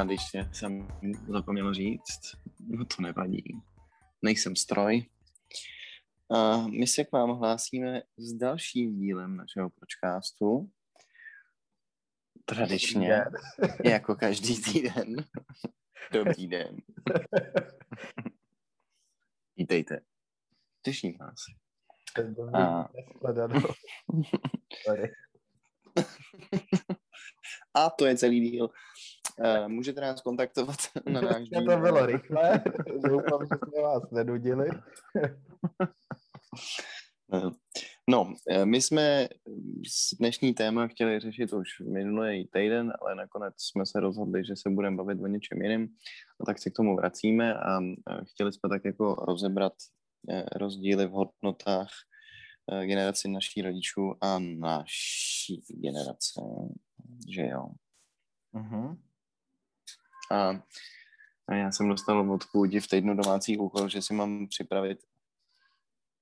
tradičně jsem zapomněl říct, no to nevadí. Nejsem stroj. A my se k vám hlásíme s dalším dílem našeho podcastu. Tradičně, jako každý týden. Dobrý den. Vítejte. Těším vás. A... A to je celý díl. Uh, můžete nás kontaktovat na náš díl. to bylo rychle. Doufám, že jsme vás nenudili. No, my jsme dnešní téma chtěli řešit už minulý týden, ale nakonec jsme se rozhodli, že se budeme bavit o něčem jiném, a tak se k tomu vracíme a chtěli jsme tak jako rozebrat eh, rozdíly v hodnotách eh, generaci našich rodičů a naší generace, že jo. Uh-huh. A, a já jsem dostal od půdi v týdnu domácí úkol, že si mám připravit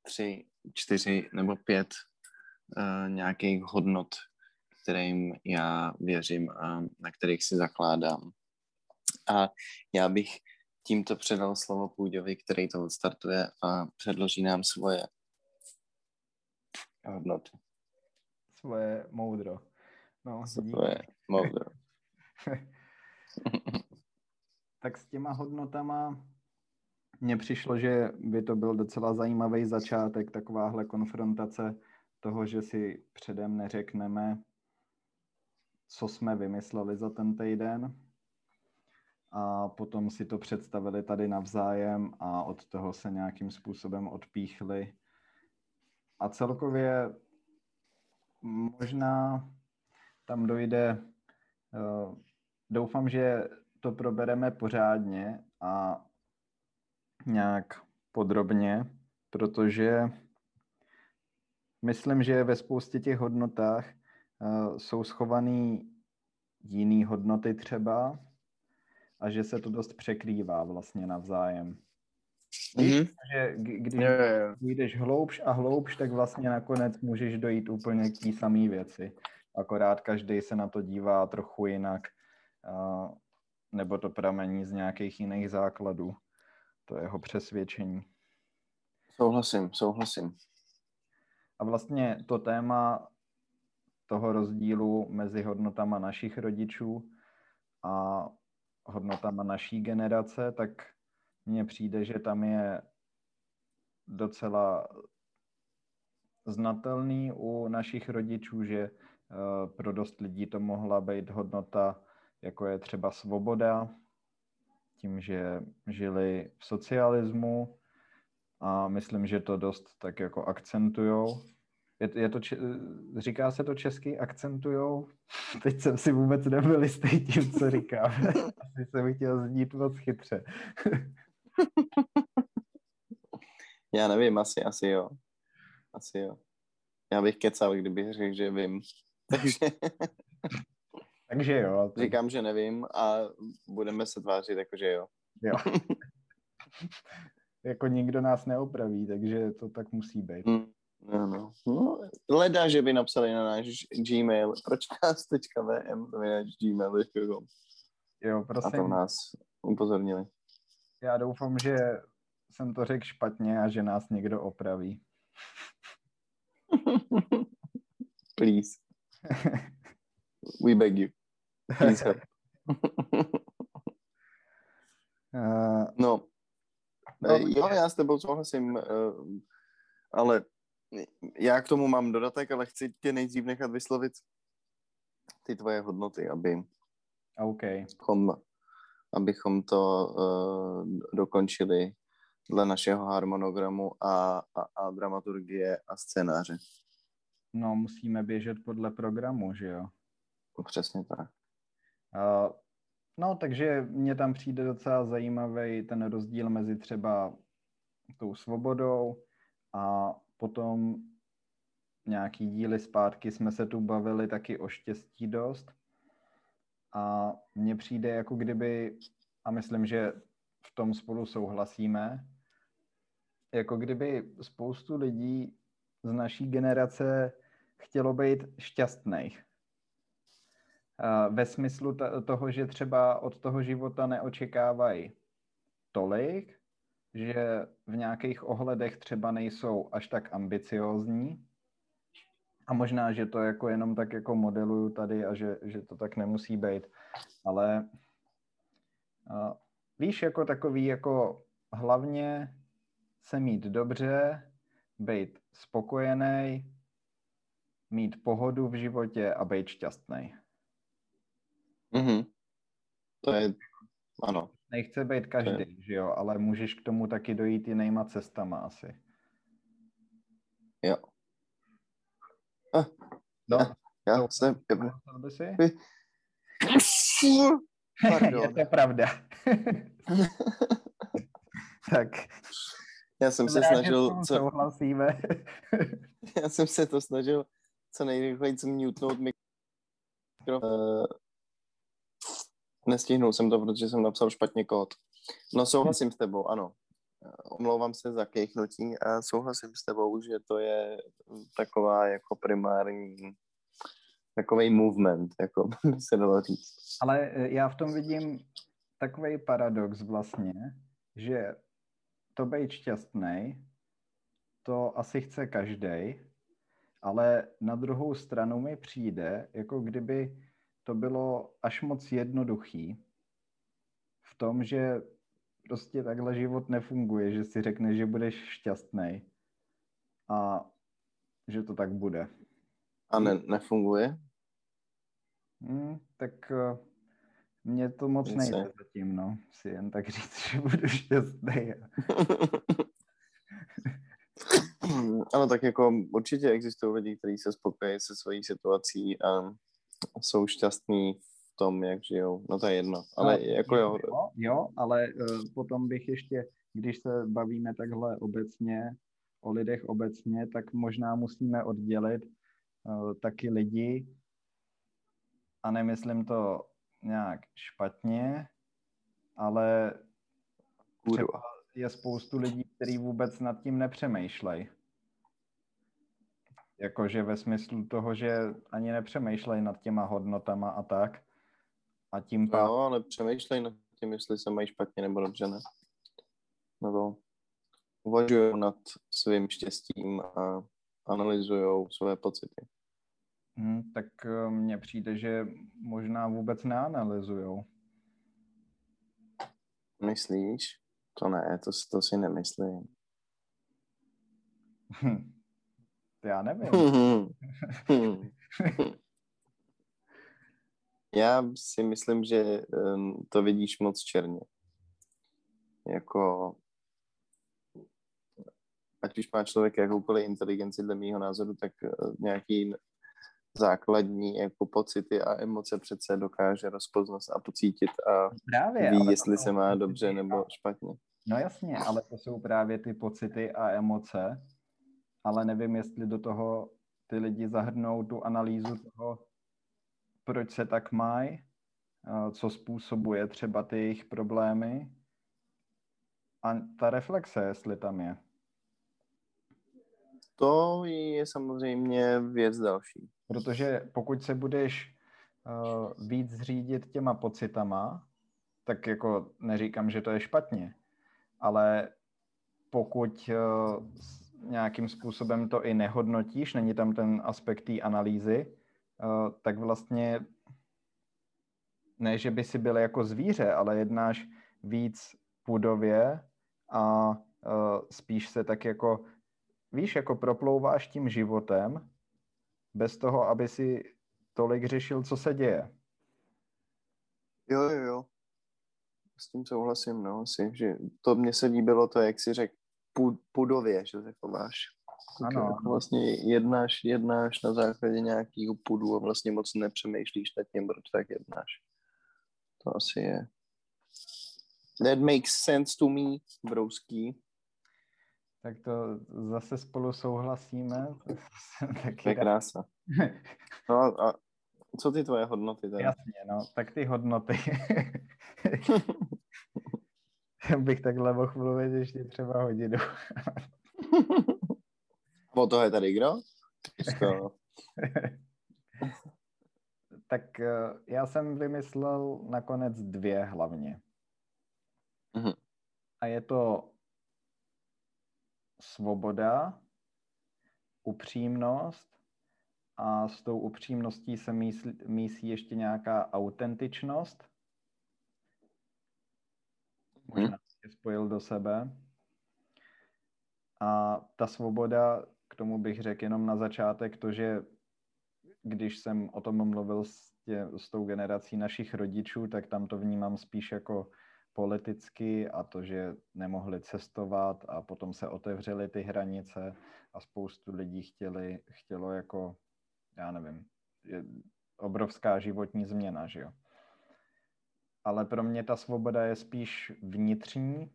tři, čtyři nebo pět uh, nějakých hodnot, kterým já věřím a na kterých si zakládám. A já bych tímto předal slovo Půďovi, který to odstartuje a předloží nám svoje hodnoty. Svoje moudro. No, svoje moudro. tak s těma hodnotama mně přišlo, že by to byl docela zajímavý začátek, takováhle konfrontace toho, že si předem neřekneme, co jsme vymysleli za ten týden a potom si to představili tady navzájem a od toho se nějakým způsobem odpíchli. A celkově možná tam dojde, eh, doufám, že to probereme pořádně a nějak podrobně, protože myslím, že ve spoustě těch hodnotách uh, jsou schované jiné hodnoty třeba a že se to dost překrývá vlastně navzájem. Mm-hmm. Že když yeah, yeah. jdeš hloubš a hloubš, tak vlastně nakonec můžeš dojít úplně k té samé věci. Akorát každý se na to dívá trochu jinak, uh, nebo to pramení z nějakých jiných základů to jeho přesvědčení. Souhlasím, souhlasím. A vlastně to téma toho rozdílu mezi hodnotama našich rodičů a hodnotama naší generace, tak mně přijde, že tam je docela znatelný u našich rodičů, že eh, pro dost lidí to mohla být hodnota, jako je třeba svoboda, tím, že žili v socialismu a myslím, že to dost tak jako akcentujou. Je, je to, říká se to česky, akcentujou? Teď jsem si vůbec nebyl jistý tím, co říkám. Asi jsem chtěl znít moc chytře. Já nevím, asi, asi jo. Asi jo. Já bych kecal, kdybych řekl, že vím. Takže... Takže jo. To... Říkám, že nevím a budeme se tvářit jako, že jo. Jo. jako nikdo nás neopraví, takže to tak musí být. Mm, no, no. no, leda, že by napsali na náš Gmail pročkast.vm gmail.com Jo, prosím. A to nás upozornili. Já doufám, že jsem to řekl špatně a že nás někdo opraví. Please. We beg you. Please help. Uh, no, no, jo, já s tebou souhlasím, uh, ale já k tomu mám dodatek, ale chci tě nejdřív nechat vyslovit ty tvoje hodnoty, aby okay. abychom, abychom to uh, dokončili dle našeho harmonogramu a, a, a dramaturgie a scénáře. No, musíme běžet podle programu, že jo? Přesně tak. Uh, no, takže mně tam přijde docela zajímavý ten rozdíl mezi třeba tou svobodou a potom nějaký díly zpátky jsme se tu bavili taky o štěstí dost. A mně přijde jako kdyby, a myslím, že v tom spolu souhlasíme, jako kdyby spoustu lidí z naší generace chtělo být šťastných. Ve smyslu toho, že třeba od toho života neočekávají tolik, že v nějakých ohledech třeba nejsou až tak ambiciózní a možná, že to jako jenom tak jako modeluju tady a že, že to tak nemusí být, ale uh, víš, jako takový jako hlavně se mít dobře, být spokojený, mít pohodu v životě a být šťastný. Mhm. To je, ano. Nechce být každý, je... že jo, ale můžeš k tomu taky dojít jinýma cestama asi. Jo. Ah, no, já, já to, jsem... Pardon. je to pravda. tak. Já jsem se snažil... Co... Souhlasíme. já jsem se to snažil co nejrychleji mutnout mikro. Uh, nestihnul jsem to, protože jsem napsal špatně kód. No souhlasím s tebou, ano. Omlouvám se za kejchnutí a souhlasím s tebou, že to je taková jako primární takový movement, jako by se dalo říct. Ale e, já v tom vidím takový paradox vlastně, že to být šťastný, to asi chce každý, ale na druhou stranu mi přijde, jako kdyby to bylo až moc jednoduchý v tom, že prostě takhle život nefunguje, že si řekneš, že budeš šťastný a že to tak bude. A ne, nefunguje? Hmm, tak uh, mně to moc Nic nejde zatím, no. Si jen tak říct, že budu šťastný. ano, tak jako určitě existují lidi, kteří se spokojí se svojí situací a jsou šťastní v tom, jak žijou. No to je jedno, ale no, jako jo. Jo, jo ale uh, potom bych ještě, když se bavíme takhle obecně, o lidech obecně, tak možná musíme oddělit uh, taky lidi, a nemyslím to nějak špatně, ale je spoustu lidí, kteří vůbec nad tím nepřemýšlejí. Jakože ve smyslu toho, že ani nepřemýšlejí nad těma hodnotama a tak. A tím pádem... No, ale přemýšlejí nad tím, jestli se mají špatně nebo dobře, ne? Nebo uvažují nad svým štěstím a analyzují své pocity. Hmm, tak eh, mně přijde, že možná vůbec neanalyzujou. Myslíš? To ne, to, to si nemyslím. Já nevím. Já si myslím, že um, to vidíš moc černě. Jako ať už má člověk jakoukoliv inteligenci dle mýho názoru, tak uh, nějaký základní jako pocity a emoce přece dokáže rozpoznat a pocítit a Právě, ví, jestli se má dobře nebo špatně. No jasně, ale to jsou právě ty pocity a emoce, ale nevím, jestli do toho ty lidi zahrnou tu analýzu toho, proč se tak mají, co způsobuje třeba ty jejich problémy a ta reflexe, jestli tam je. To je samozřejmě věc další. Protože pokud se budeš uh, víc řídit těma pocitama, tak jako neříkám, že to je špatně, ale pokud uh, nějakým způsobem to i nehodnotíš, není tam ten aspekt té analýzy, uh, tak vlastně ne, že by si byl jako zvíře, ale jednáš víc půdově a uh, spíš se tak jako, víš, jako proplouváš tím životem bez toho, aby si tolik řešil, co se děje. Jo, jo, jo. S tím souhlasím, no, asi, že to mně se líbilo to, jak si řekl, pudově, že se chováš. Ano. Jako vlastně jednáš, jednáš na základě nějakého pudu a vlastně moc nepřemýšlíš nad tím, proč tak jednáš. To asi je. That makes sense to me, brouský. Tak to zase spolu souhlasíme. Taky to je krása. No a co ty tvoje hodnoty? Teda? Jasně, no, tak ty hodnoty. bych takhle mohl mluvit ještě třeba hodinu. Po toho je tady kdo? tak eh, já jsem vymyslel nakonec dvě hlavně. Mhm. A je to svoboda, upřímnost a s tou upřímností se myslí, myslí ještě nějaká autentičnost. Možná je spojil do sebe. A ta svoboda, k tomu bych řekl jenom na začátek to, že když jsem o tom mluvil s, tě, s tou generací našich rodičů, tak tam to vnímám spíš jako politicky a to, že nemohli cestovat a potom se otevřely ty hranice a spoustu lidí chtěli, chtělo jako, já nevím, obrovská životní změna, že jo. Ale pro mě ta svoboda je spíš vnitřní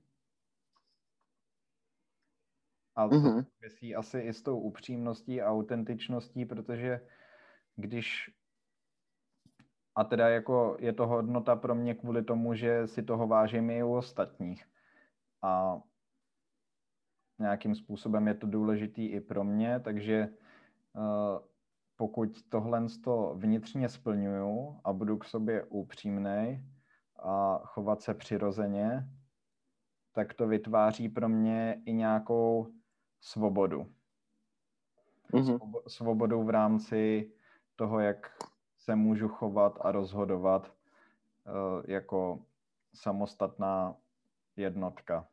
a to Mhm. souvisí asi i s tou upřímností a autentičností, protože když a teda jako je to hodnota pro mě kvůli tomu, že si toho vážím i u ostatních. A nějakým způsobem je to důležitý i pro mě, takže uh, pokud tohle to vnitřně splňuju a budu k sobě upřímnej a chovat se přirozeně, tak to vytváří pro mě i nějakou svobodu. Mhm. Svobo- Svobodu v rámci toho, jak se můžu chovat a rozhodovat uh, jako samostatná jednotka,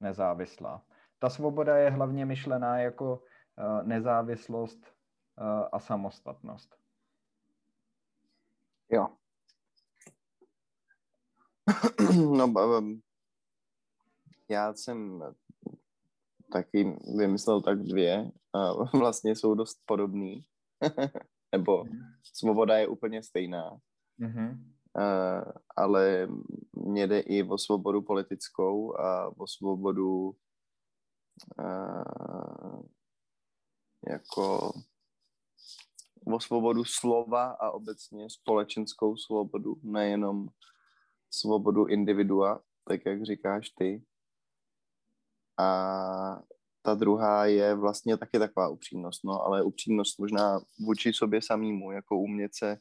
nezávislá. Ta svoboda je hlavně myšlená jako uh, nezávislost uh, a samostatnost. Jo. No, já jsem taky vymyslel tak dvě a vlastně jsou dost podobný. Nebo svoboda je úplně stejná. Mm-hmm. Uh, ale mně jde i o svobodu politickou a o svobodu uh, jako o svobodu slova a obecně společenskou svobodu, nejenom svobodu individua, tak jak říkáš ty. A ta druhá je vlastně taky taková upřímnost, no, ale upřímnost možná vůči sobě samýmu, jako umět se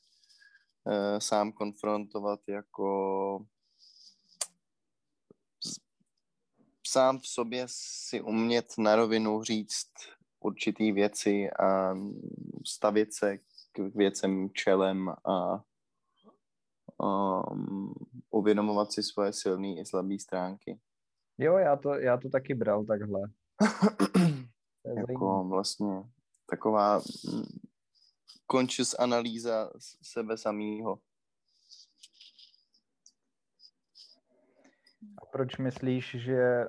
uh, sám konfrontovat, jako sám v sobě si umět na rovinu říct určitý věci a stavit se k věcem čelem a um, uvědomovat si svoje silné i slabé stránky. Jo, já to, já to taky bral takhle. Jako vlastně taková mm, conscious analýza s- sebe samého. A proč myslíš, že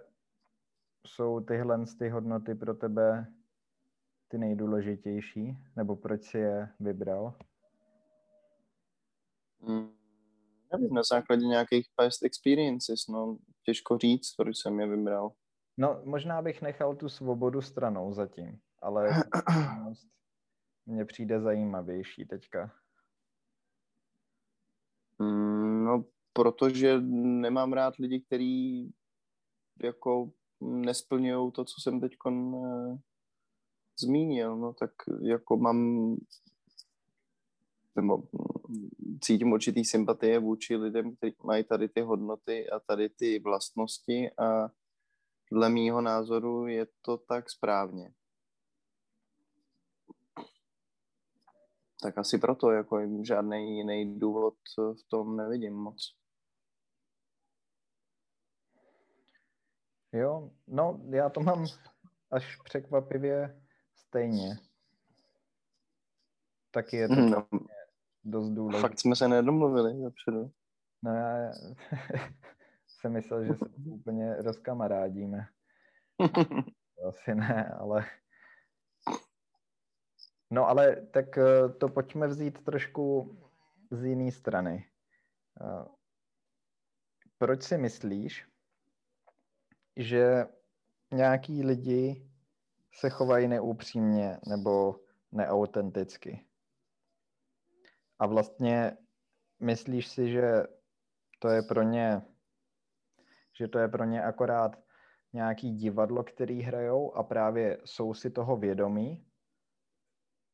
jsou tyhle ty hodnoty pro tebe ty nejdůležitější? Nebo proč si je vybral? Mm, nevím, na základě nějakých past experiences, no, těžko říct, proč jsem je vybral. No, možná bych nechal tu svobodu stranou zatím, ale mně přijde zajímavější teďka. Mm, no, protože nemám rád lidi, kteří jako nesplňují to, co jsem teď zmínil, no tak jako mám nebo cítím určitý sympatie vůči lidem, kteří mají tady ty hodnoty a tady ty vlastnosti a dle mýho názoru je to tak správně. Tak asi proto, jako žádný jiný důvod v tom nevidím moc. Jo, no, já to mám až překvapivě stejně. Taky je to No, dost důležité. fakt jsme se nedomluvili dopředu. No já jsem myslel, že se úplně rozkamarádíme. To Asi ne, ale... No ale tak eh, to pojďme vzít trošku z jiné strany. Eh, Proč si myslíš, že nějaký lidi se chovají neupřímně nebo neautenticky? A vlastně myslíš si, že to je pro ně, že to je pro ně akorát nějaký divadlo, který hrajou a právě jsou si toho vědomí,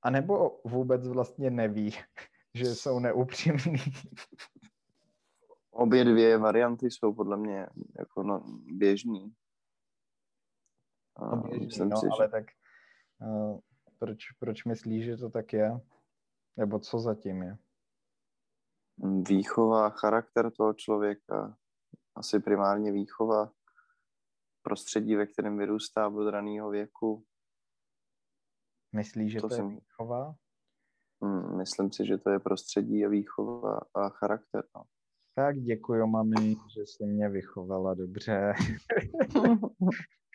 anebo vůbec vlastně neví, že jsou neupřímní. Obě dvě varianty jsou podle mě jako no, běžný. No, běžný no, si, ale že... tak uh, proč, proč myslíš, že to tak je? Nebo co zatím je? Výchova, charakter toho člověka, asi primárně výchova, prostředí, ve kterém vyrůstá od raného věku. Myslíš, že to, to je jsem... výchova? Hmm, myslím si, že to je prostředí a výchova a charakter. No. Tak děkuji, mami, že jsi mě vychovala dobře.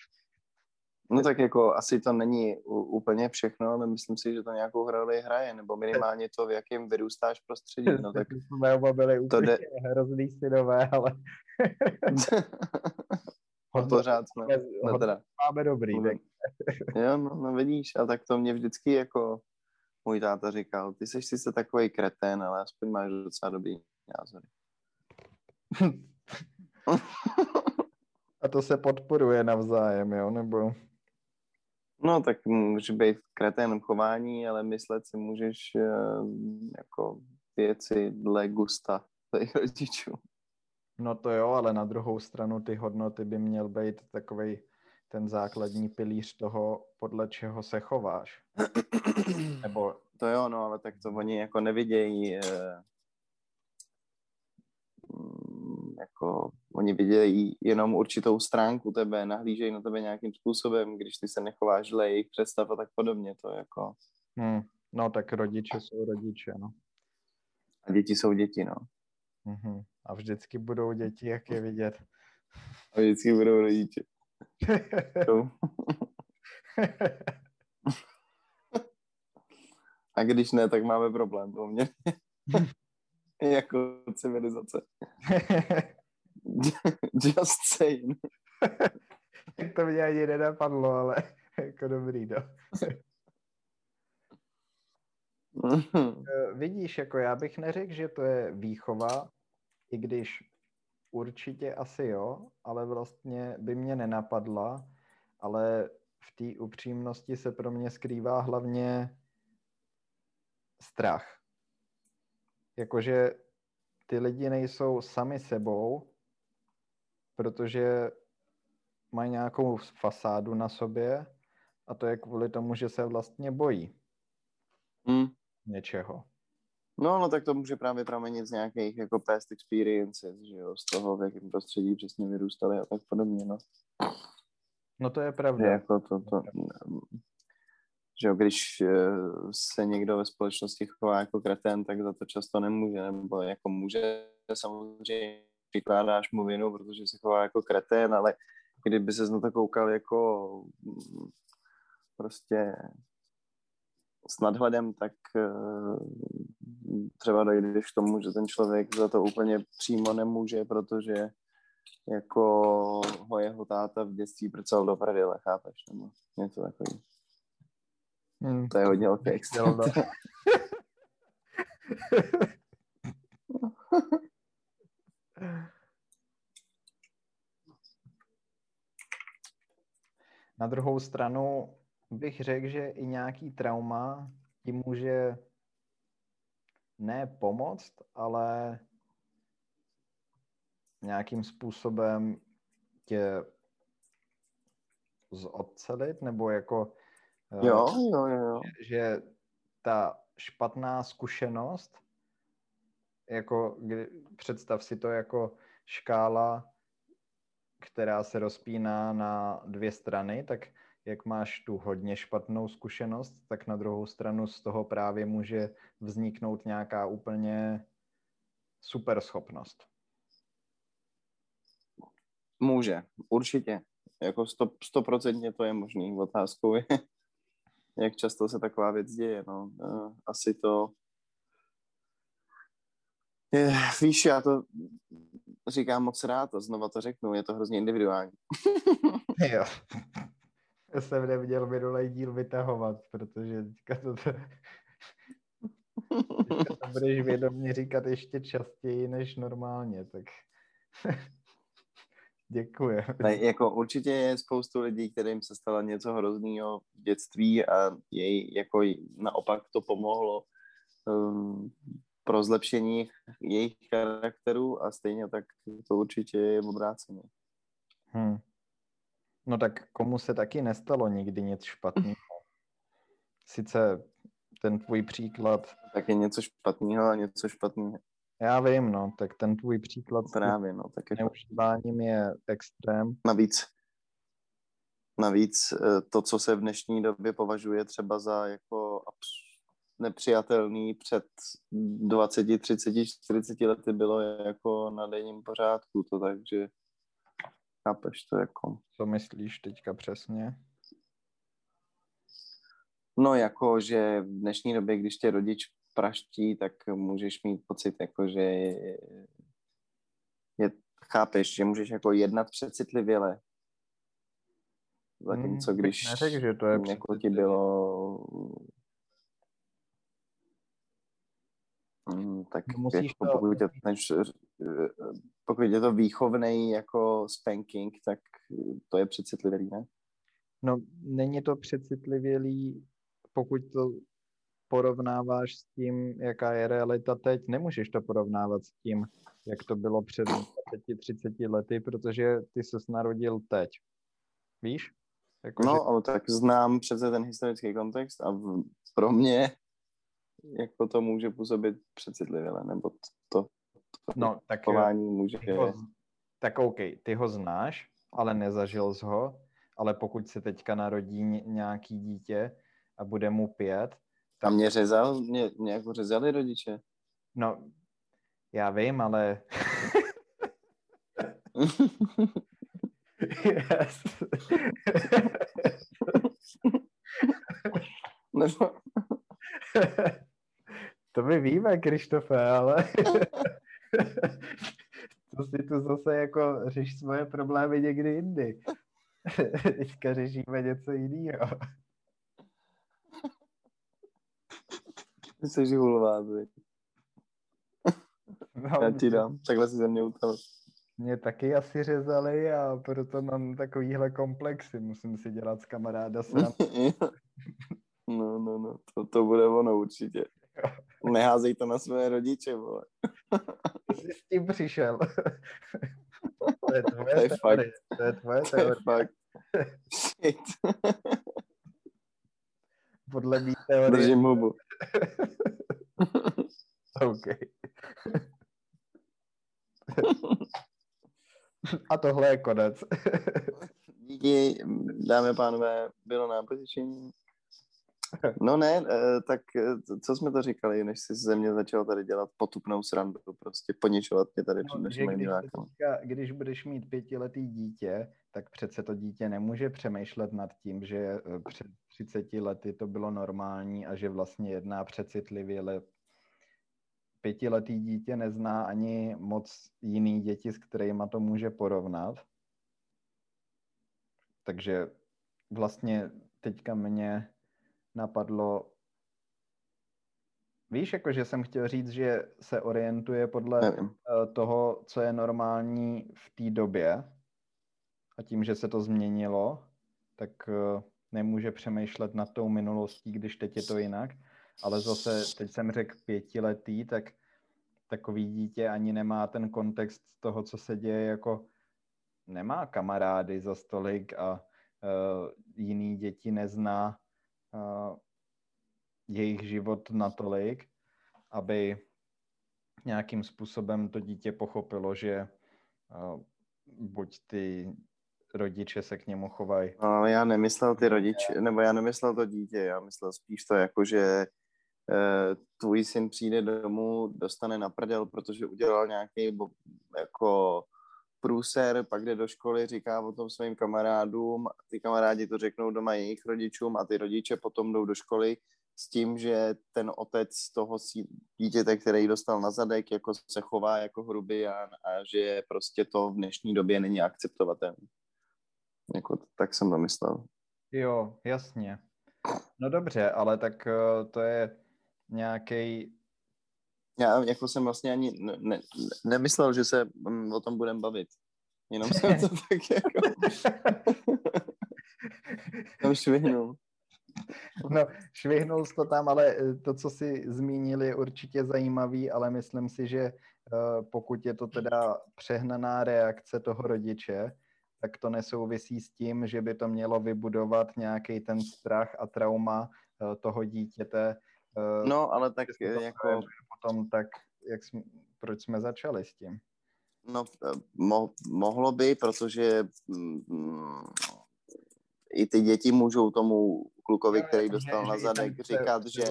No tak jako asi to není úplně všechno, ale myslím si, že to nějakou roli hraje, nebo minimálně to, v jakém vyrůstáš prostředí. No tak jsme oba byli úplně to hrozný synové, ale... Pořád jsme. No teda. Máme dobrý. Tak. jo, no, no vidíš, a tak to mě vždycky jako můj táta říkal, ty jsi sice takový kretén, ale aspoň máš docela dobrý názory. a to se podporuje navzájem, jo, nebo... No, tak může být kreténem chování, ale myslet si můžeš uh, jako věci dle gusta tvých rodičů. No to jo, ale na druhou stranu ty hodnoty by měl být takový ten základní pilíř toho, podle čeho se chováš. Nebo... To jo, no, ale tak to oni jako nevidějí uh, jako oni vidějí jenom určitou stránku tebe, nahlížejí na tebe nějakým způsobem, když ty se nechováš dle jejich představ a tak podobně, to jako... Hmm. No tak rodiče jsou rodiče, no. A děti jsou děti, no. Mm-hmm. A vždycky budou děti, jak je vidět. A vždycky budou rodiče. A když ne, tak máme problém poměrně. jako civilizace. Just saying. tak to mě ani nenapadlo, ale jako dobrý, no. Vidíš, jako já bych neřekl, že to je výchova, i když určitě asi jo, ale vlastně by mě nenapadla, ale v té upřímnosti se pro mě skrývá hlavně strach. Jakože ty lidi nejsou sami sebou, protože mají nějakou fasádu na sobě a to je kvůli tomu, že se vlastně bojí hmm. něčeho. No, no tak to může právě pramenit z nějakých jako past experiences, že jo, z toho, v jakém prostředí přesně vyrůstali a tak podobně, no. No to je pravda. Že jako to, to, že jo, když eh, se někdo ve společnosti chová jako kretén, tak za to často nemůže, nebo jako může samozřejmě přikládáš mu vinu, protože se chová jako kretén, ale kdyby se na to koukal jako mm, prostě s nadhledem, tak eh, třeba dojdeš k tomu, že ten člověk za to úplně přímo nemůže, protože jako ho jeho táta v dětství prcal do prdele, chápeš, nebo něco takového. Hmm. To je hodně velký extrém. Na druhou stranu bych řekl, že i nějaký trauma ti může ne pomoct, ale nějakým způsobem tě zodcelit, nebo jako Eh, jo, jo, jo. Že ta špatná zkušenost, jako kdy, představ si to jako škála, která se rozpíná na dvě strany, tak jak máš tu hodně špatnou zkušenost, tak na druhou stranu z toho právě může vzniknout nějaká úplně super schopnost. Může, určitě. Jako stoprocentně to je možný. Otázkou je, jak často se taková věc děje. No. Asi to... Je, víš, já to říkám moc rád a znova to řeknu, je to hrozně individuální. jo. Já jsem neměl minulý díl vytahovat, protože teďka to, to, teďka to budeš vědomě říkat ještě častěji než normálně, tak Děkuji. Ne, jako určitě je spoustu lidí, kterým se stalo něco hroznýho v dětství a jej jako naopak to pomohlo um, pro zlepšení jejich charakteru a stejně tak to určitě je obráceně. Hmm. No tak komu se taky nestalo nikdy nic špatného? Sice ten tvůj příklad... Tak je něco špatného a něco špatného. Já vím, no, tak ten tvůj příklad Právě, no, tak je neužíváním je extrém. Navíc, navíc eh, to, co se v dnešní době považuje třeba za jako nepřijatelný před 20, 30, 40 lety bylo jako na denním pořádku, to takže chápeš to jako. Co myslíš teďka přesně? No jako, že v dnešní době, když tě rodič praští, tak můžeš mít pocit, jako, že je, je, chápeš, že můžeš jako jednat přecitlivěle. Zatímco hmm, když neřek, že to je jako ti bylo Mm, tak no musíš jako, to... pokud, je, než, pokud je to výchovný jako spanking, tak to je přecitlivělý, ne? No, není to přecitlivělý, pokud to porovnáváš s tím, jaká je realita teď, nemůžeš to porovnávat s tím, jak to bylo před 20-30 lety, protože ty se narodil teď. Víš? Jako, no, že... ale tak znám přece ten historický kontext a v, pro mě jako to může působit přecitlivě, nebo to, to no, tak chování může... Ho, tak OK, ty ho znáš, ale nezažil jsi ho, ale pokud se teďka narodí nějaký dítě a bude mu pět... Tak... A mě řezal, mě, mě jako řezali rodiče. No, já vím, ale... yes. Nebo... To my víme, Krištofe, ale to si tu zase jako řeš svoje problémy někdy jindy. Teďka řešíme něco jiného. Ty jsi hulvát, no, Já ti dám, takhle si ze mě utal. Mě taky asi řezali a proto mám takovýhle komplexy. Musím si dělat z kamaráda sám. no, no, no, to, to bude ono určitě. Neházej to na své rodiče, vole. Jsi s tím přišel. to je tvoje to je teorie. Fakt. To je tvoje to je fakt. Shit. Podle mý teorie. Držím hubu. OK. A tohle je konec. Díky, dámy a pánové, bylo nám potěšení. No ne, eh, tak eh, co jsme to říkali, než jsi ze mě začal tady dělat potupnou srandu, prostě poničovat mě tady před no, našimi když, když budeš mít pětiletý dítě, tak přece to dítě nemůže přemýšlet nad tím, že eh, před 30 lety to bylo normální a že vlastně jedná přecitlivě, ale pětiletý dítě nezná ani moc jiný děti, s kterými to může porovnat. Takže vlastně teďka mě napadlo, víš, jako že jsem chtěl říct, že se orientuje podle Nevím. Eh, toho, co je normální v té době a tím, že se to změnilo, tak eh, nemůže přemýšlet nad tou minulostí, když teď je to jinak. Ale zase, teď jsem řekl pětiletý, tak takový dítě ani nemá ten kontext toho, co se děje, jako nemá kamarády za stolik a uh, jiný děti nezná uh, jejich život natolik, aby nějakým způsobem to dítě pochopilo, že uh, buď ty rodiče se k němu chovají. No, já nemyslel ty rodiče, nebo já nemyslel to dítě, já myslel spíš to jako, že uh, tvůj syn přijde domů, dostane na prdel, protože udělal nějaký jako průser, pak jde do školy, říká o tom svým kamarádům, ty kamarádi to řeknou doma jejich rodičům a ty rodiče potom jdou do školy s tím, že ten otec toho dítěte, který dostal na zadek, jako se chová jako hrubián a že prostě to v dnešní době není akceptovatelné. Jako, tak jsem to myslel. Jo, jasně. No dobře, ale tak eh, to je nějaký já jako jsem vlastně ani ne, ne, nemyslel, že se mm, o tom budeme bavit. Jenom jsem to tak jako... tam švihnul. No, švihnul jsi to tam, ale eh, to, co si zmínil, je určitě zajímavý, ale myslím si, že eh, pokud je to teda přehnaná reakce toho rodiče, tak to nesouvisí s tím, že by to mělo vybudovat nějaký ten strach a trauma eh, toho dítěte. No, ale tak jako... Potom tak, jak jsme, proč jsme začali s tím? No, mo- mohlo by, protože mm, i ty děti můžou tomu klukovi, který dostal na zadek, říkat, že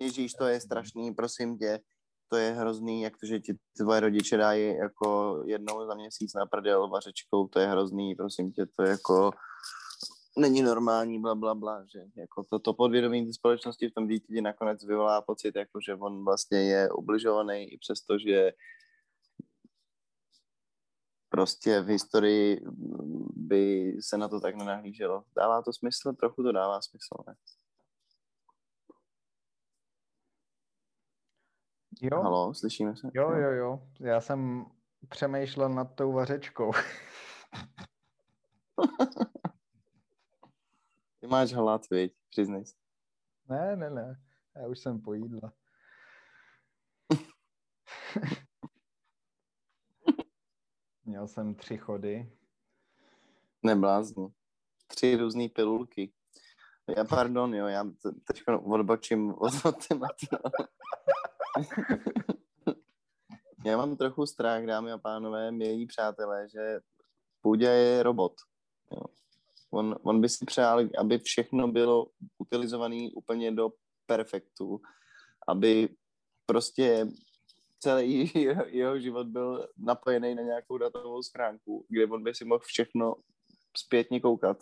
Ježíš, to je strašný, prosím tě, to je hrozný, jak to, že ti tvoje rodiče dají jako jednou za měsíc na prdel vařečkou, to je hrozný, prosím tě, to je jako není normální, bla, bla, bla, že jako to, to podvědomí té společnosti v tom dítěti nakonec vyvolá pocit, jako že on vlastně je ubližovaný i přesto, že prostě v historii by se na to tak nenahlíželo. Dává to smysl? Trochu to dává smysl, ne? Jo. Halo, slyšíme se? Jo, jo, jo. Já jsem přemýšlel nad tou vařečkou. Ty máš hlad, viď? Přiznej se. Ne, ne, ne. Já už jsem pojídla. Měl jsem tři chody. Neblázni. Tři různé pilulky. Já pardon, jo, já teď odbočím od tématu. já mám trochu strach, dámy a pánové, milí přátelé, že Půdě je robot. Jo. On, on by si přál, aby všechno bylo utilizované úplně do perfektu, aby prostě celý jeho, jeho život byl napojený na nějakou datovou schránku, kde on by si mohl všechno zpětně koukat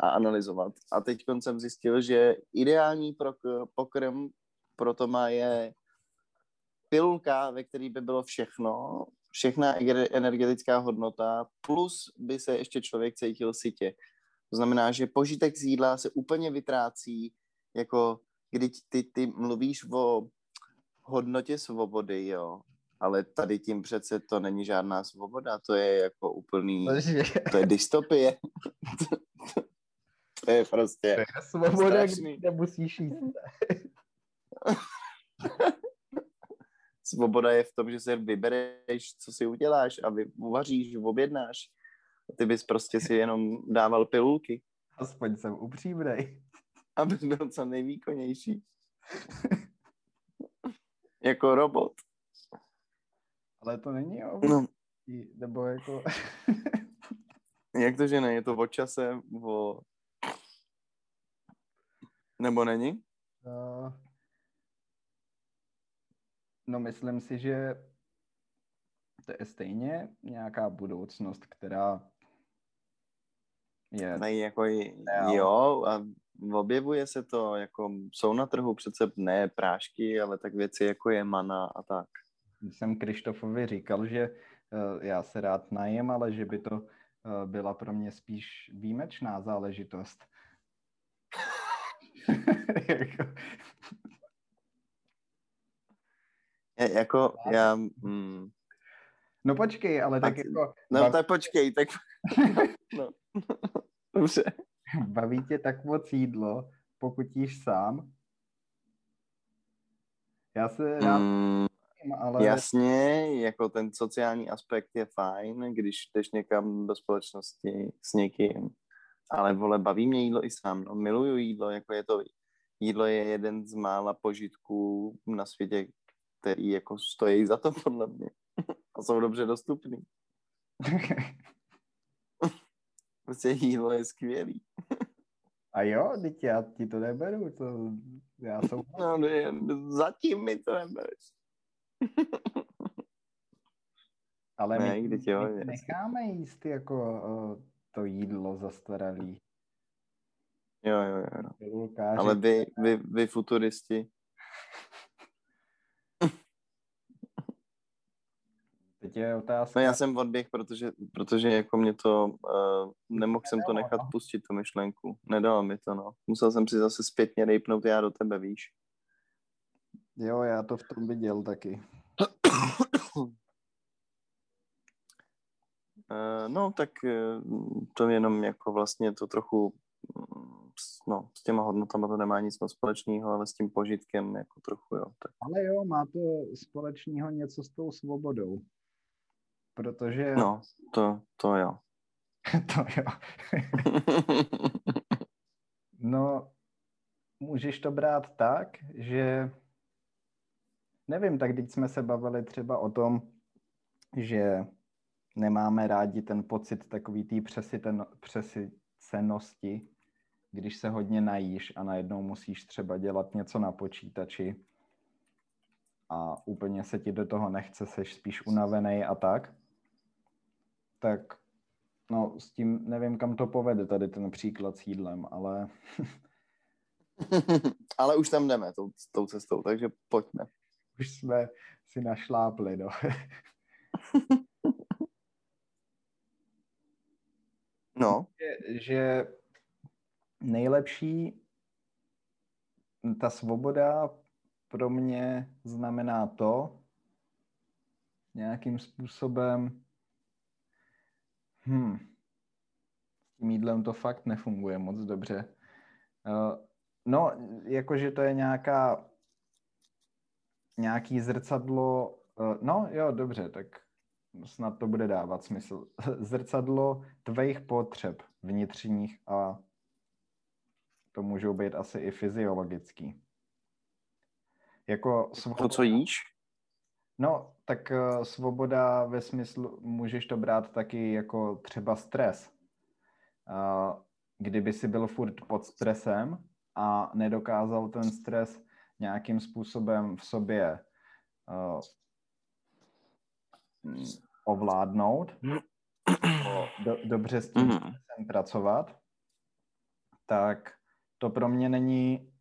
a analyzovat. A teď jsem zjistil, že ideální pro, pokrm pro to má je pilulka, ve které by bylo všechno, všechna energetická hodnota, plus by se ještě člověk cítil sytě. To znamená, že požitek z jídla se úplně vytrácí, jako když ty, ty mluvíš o hodnotě svobody, jo, ale tady tím přece to není žádná svoboda, to je jako úplný, to je dystopie. to je prostě To je svoboda, kde musíš jíst. Svoboda je v tom, že se vybereš, co si uděláš a vy uvaříš, objednáš. Ty bys prostě si jenom dával pilulky. Aspoň jsem upřímnej. Aby byl co nejvýkonnější. jako robot. Ale to není o... No. Nebo jako... Jak to, že ne? Je to o čase, o... Nebo není? Uh, no myslím si, že to je stejně nějaká budoucnost, která je... Ne, jako jo, a objevuje se to, jako jsou na trhu přece ne prášky, ale tak věci jako je mana a tak. Jsem Krištofovi říkal, že uh, já se rád najem, ale že by to uh, byla pro mě spíš výjimečná záležitost. jako... Je, jako já... Mm. No počkej, ale tak, tak jako... No tak počkej, tak... no. Dobře. Baví tě tak moc jídlo, pokud jíš sám? Já se rád mm, ale... Jasně, jako ten sociální aspekt je fajn, když jdeš někam do společnosti s někým, ale vole, baví mě jídlo i sám, no, miluju jídlo, jako je to, jídlo je jeden z mála požitků na světě, který jako stojí za to podle mě a jsou dobře dostupný. prostě jídlo je skvělý. A jo, teď já ti to neberu, to já jsem... No, ne, zatím mi to nebereš. Ale ne, my, my jo, my necháme jíst jako uh, to jídlo zastaralý. Jo, jo, jo. Lukáři, Ale vy, vy, vy futuristi. Teď je otázka... No já jsem odběh, protože, protože jako mě to, uh, nemohl jsem to nechat pustit, tu myšlenku. Nedalo mi to, no. Musel jsem si zase zpětně rejpnout já do tebe, víš. Jo, já to v tom viděl taky. Uh, no, tak uh, to jenom jako vlastně to trochu mm, no, s těma hodnotama to nemá nic moc společného, ale s tím požitkem jako trochu, jo. Tak. Ale jo, má to společného něco s tou svobodou. Protože... No, to, to jo. to jo. no, můžeš to brát tak, že nevím, tak teď jsme se bavili třeba o tom, že nemáme rádi ten pocit takový té přesycenosti, když se hodně najíš a najednou musíš třeba dělat něco na počítači a úplně se ti do toho nechce, seš spíš unavený a tak, tak no s tím nevím, kam to povede tady ten příklad s jídlem, ale... ale už tam jdeme tou, tou cestou, takže pojďme. Už jsme si našlápli, no. no. Že, že nejlepší ta svoboda pro mě znamená to, nějakým způsobem, hm, s tím jídlem to fakt nefunguje moc dobře. Uh, no, jakože to je nějaká, nějaký zrcadlo, uh, no jo, dobře, tak snad to bude dávat smysl. Zrcadlo tvých potřeb vnitřních a to můžou být asi i fyziologický. Jako svoboda, to, co jíš? No, tak uh, svoboda ve smyslu, můžeš to brát taky jako třeba stres. Uh, kdyby si byl furt pod stresem a nedokázal ten stres nějakým způsobem v sobě uh, ovládnout, do, dobře s tím mm. pracovat, tak to pro mě není,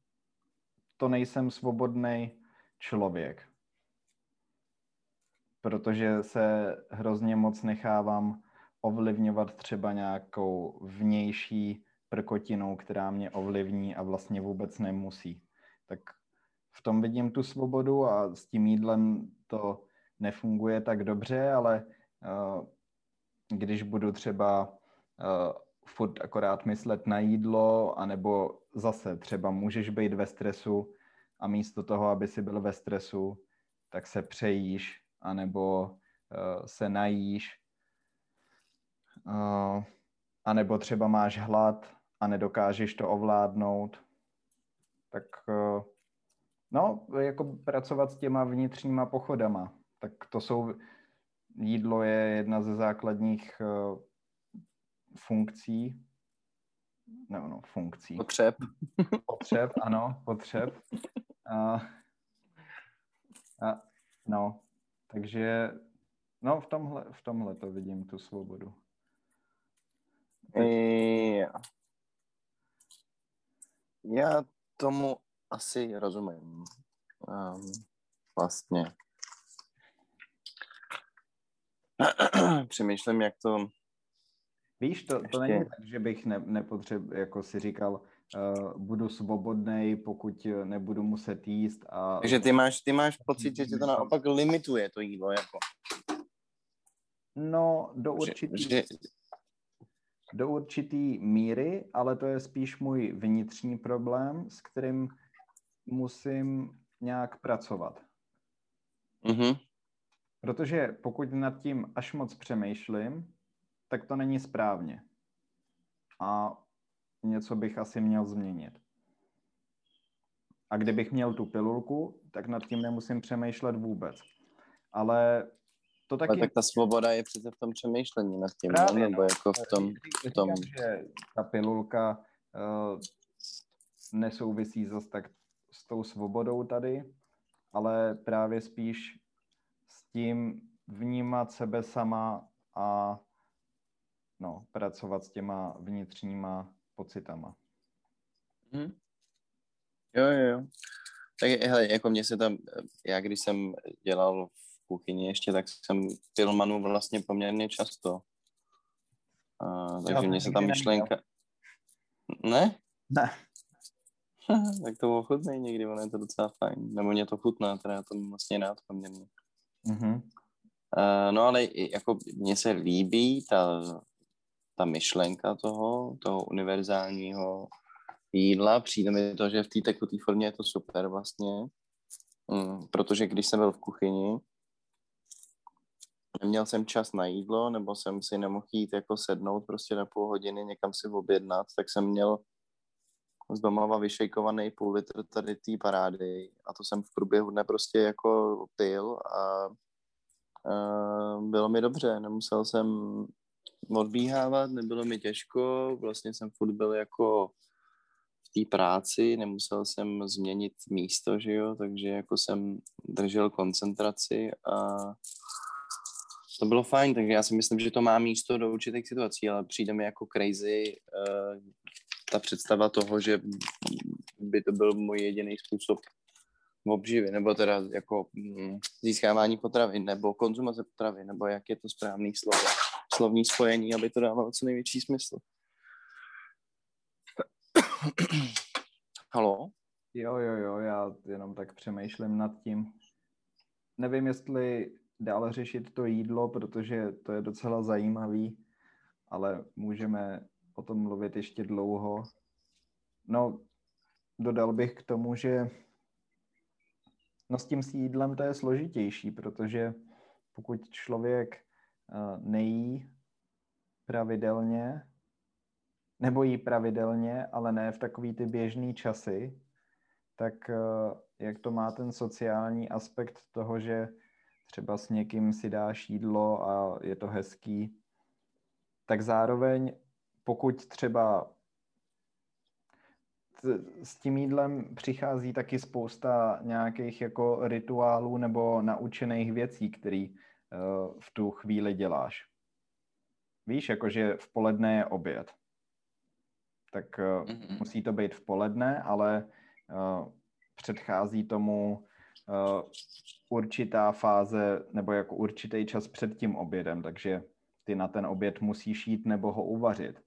to nejsem svobodný člověk. Protože se hrozně moc nechávám ovlivňovat třeba nějakou vnější prkotinou, která mě ovlivní a vlastně vůbec nemusí. Tak v tom vidím tu svobodu a s tím jídlem to nefunguje tak dobře, ale uh, když budu třeba uh, furt akorát myslet na jídlo, anebo zase třeba můžeš být ve stresu a místo toho, aby si byl ve stresu, tak se přejíš, anebo uh, se najíš, uh, anebo třeba máš hlad a nedokážeš to ovládnout, tak uh, no, jako pracovat s těma vnitřníma pochodama. Tak to jsou, jídlo je jedna ze základních uh, funkcí, no, no, funkcí. Potřeb. Potřeb, ano, potřeb. A, a, no, takže no v tomhle, v tomhle to vidím tu svobodu. Já. Já tomu asi rozumím. Um, vlastně. Přemýšlím, jak to Víš, to, to není tak, že bych ne, nepotřeb, jako si říkal, budu svobodný, pokud nebudu muset jíst. A... Takže ty máš, ty máš pocit, že tě to naopak limituje to jídlo, jako. No, do určitý, že, že... do určitý míry, ale to je spíš můj vnitřní problém, s kterým musím nějak pracovat. Mm-hmm. Protože pokud nad tím až moc přemýšlím, tak to není správně. A něco bych asi měl změnit. A kdybych měl tu pilulku, tak nad tím nemusím přemýšlet vůbec. Ale to taky... Ale tak ta svoboda je přece v tom přemýšlení nad tím, Právě, nebo no. jako v tom... V tom... Říkám, že ta pilulka uh, nesouvisí zase tak s tou svobodou tady, ale právě spíš s tím vnímat sebe sama a no, pracovat s těma vnitřníma pocitama. Hmm. Jo, jo, jo. Tak hele, jako mě se tam, já když jsem dělal v kuchyni ještě, tak jsem pil manu vlastně poměrně často. Uh, takže mě se tam myšlenka... Ne? Ne. tak to bylo chutné někdy, ono je to docela fajn. Nebo mě to chutná, teda já to vlastně rád poměrně. Mm-hmm. Uh, no ale jako mně se líbí ta, ta myšlenka toho, toho univerzálního jídla. Přijde mi to, že v té tekutý formě je to super vlastně, mm, protože když jsem byl v kuchyni, neměl jsem čas na jídlo, nebo jsem si nemohl jít jako sednout prostě na půl hodiny někam si objednat, tak jsem měl z domova vyšejkovaný půl litr tady té parády a to jsem v průběhu dne prostě jako pil a, a bylo mi dobře, nemusel jsem odbíhávat, nebylo mi těžko, vlastně jsem furt byl jako v té práci, nemusel jsem změnit místo, že jo, takže jako jsem držel koncentraci a to bylo fajn, takže já si myslím, že to má místo do určitých situací, ale přijde mi jako crazy uh, ta představa toho, že by to byl můj jediný způsob obživy, nebo teda jako mm, získávání potravy, nebo konzumace potravy, nebo jak je to správný slovo, slovní spojení, aby to dávalo co největší smysl. Halo? Jo, jo, jo, já jenom tak přemýšlím nad tím. Nevím, jestli dál řešit to jídlo, protože to je docela zajímavý, ale můžeme o tom mluvit ještě dlouho. No, dodal bych k tomu, že no s tím jídlem to je složitější, protože pokud člověk nejí pravidelně, nebo jí pravidelně, ale ne v takový ty běžný časy, tak uh, jak to má ten sociální aspekt toho, že třeba s někým si dáš jídlo a je to hezký, tak zároveň pokud třeba s tím jídlem přichází taky spousta nějakých jako rituálů nebo naučených věcí, který uh, v tu chvíli děláš. Víš, jakože v poledne je oběd. Tak mm-hmm. musí to být v poledne, ale uh, předchází tomu uh, určitá fáze nebo jako určitý čas před tím obědem, takže ty na ten oběd musíš jít nebo ho uvařit.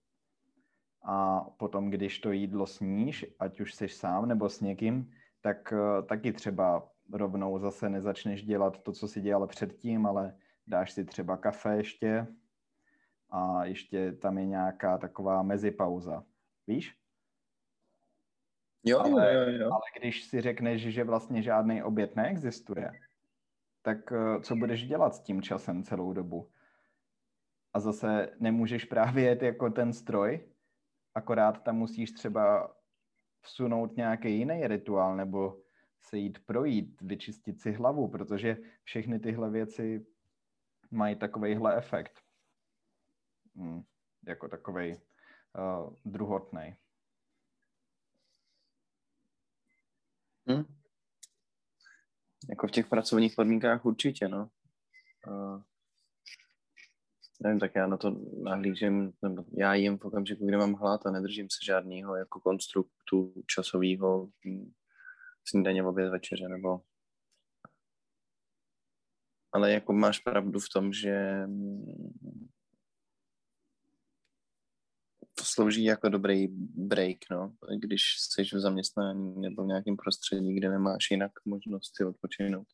A potom, když to jídlo sníš, ať už jsi sám nebo s někým, tak taky třeba rovnou zase nezačneš dělat to, co si dělal předtím, ale dáš si třeba kafe ještě a ještě tam je nějaká taková mezipauza. Víš? Jo, ale, jo, jo. ale když si řekneš, že vlastně žádný oběd neexistuje, tak eh, co budeš dělat s tím časem celou dobu? A zase nemůžeš právě jet jako ten stroj, akorát tam musíš třeba vsunout nějaký jiný rituál nebo se jít projít, vyčistit si hlavu, protože všechny tyhle věci mají takovýhle efekt. Hmm, jako takový uh, eh, druhotný. Hmm. Jako v těch pracovních podmínkách určitě, no. Uh, nevím, tak já na to nahlížím, nebo já jim v okamžiku, kdy mám hlad a nedržím se žádného jako konstruktu časového hm, snídaně, oběd, večeře, nebo ale jako máš pravdu v tom, že to slouží jako dobrý break, no, když jsi v zaměstnání nebo v nějakém prostředí, kde nemáš jinak možnost si odpočinout.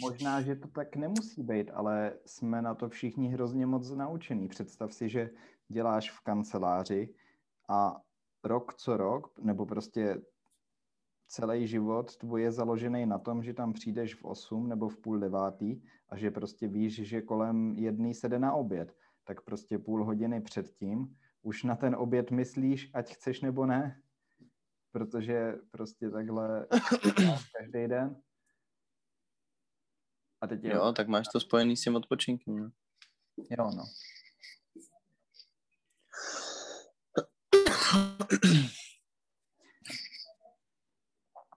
Možná, že to tak nemusí být, ale jsme na to všichni hrozně moc naučení. Představ si, že děláš v kanceláři a rok co rok, nebo prostě celý život tvůj je založený na tom, že tam přijdeš v 8 nebo v půl devátý a že prostě víš, že kolem jedný se jde na oběd tak prostě půl hodiny předtím už na ten oběd myslíš, ať chceš nebo ne, protože prostě takhle každý den. A teď je... Jo, tak máš to spojený s tím odpočinkem. Ne? Jo, no.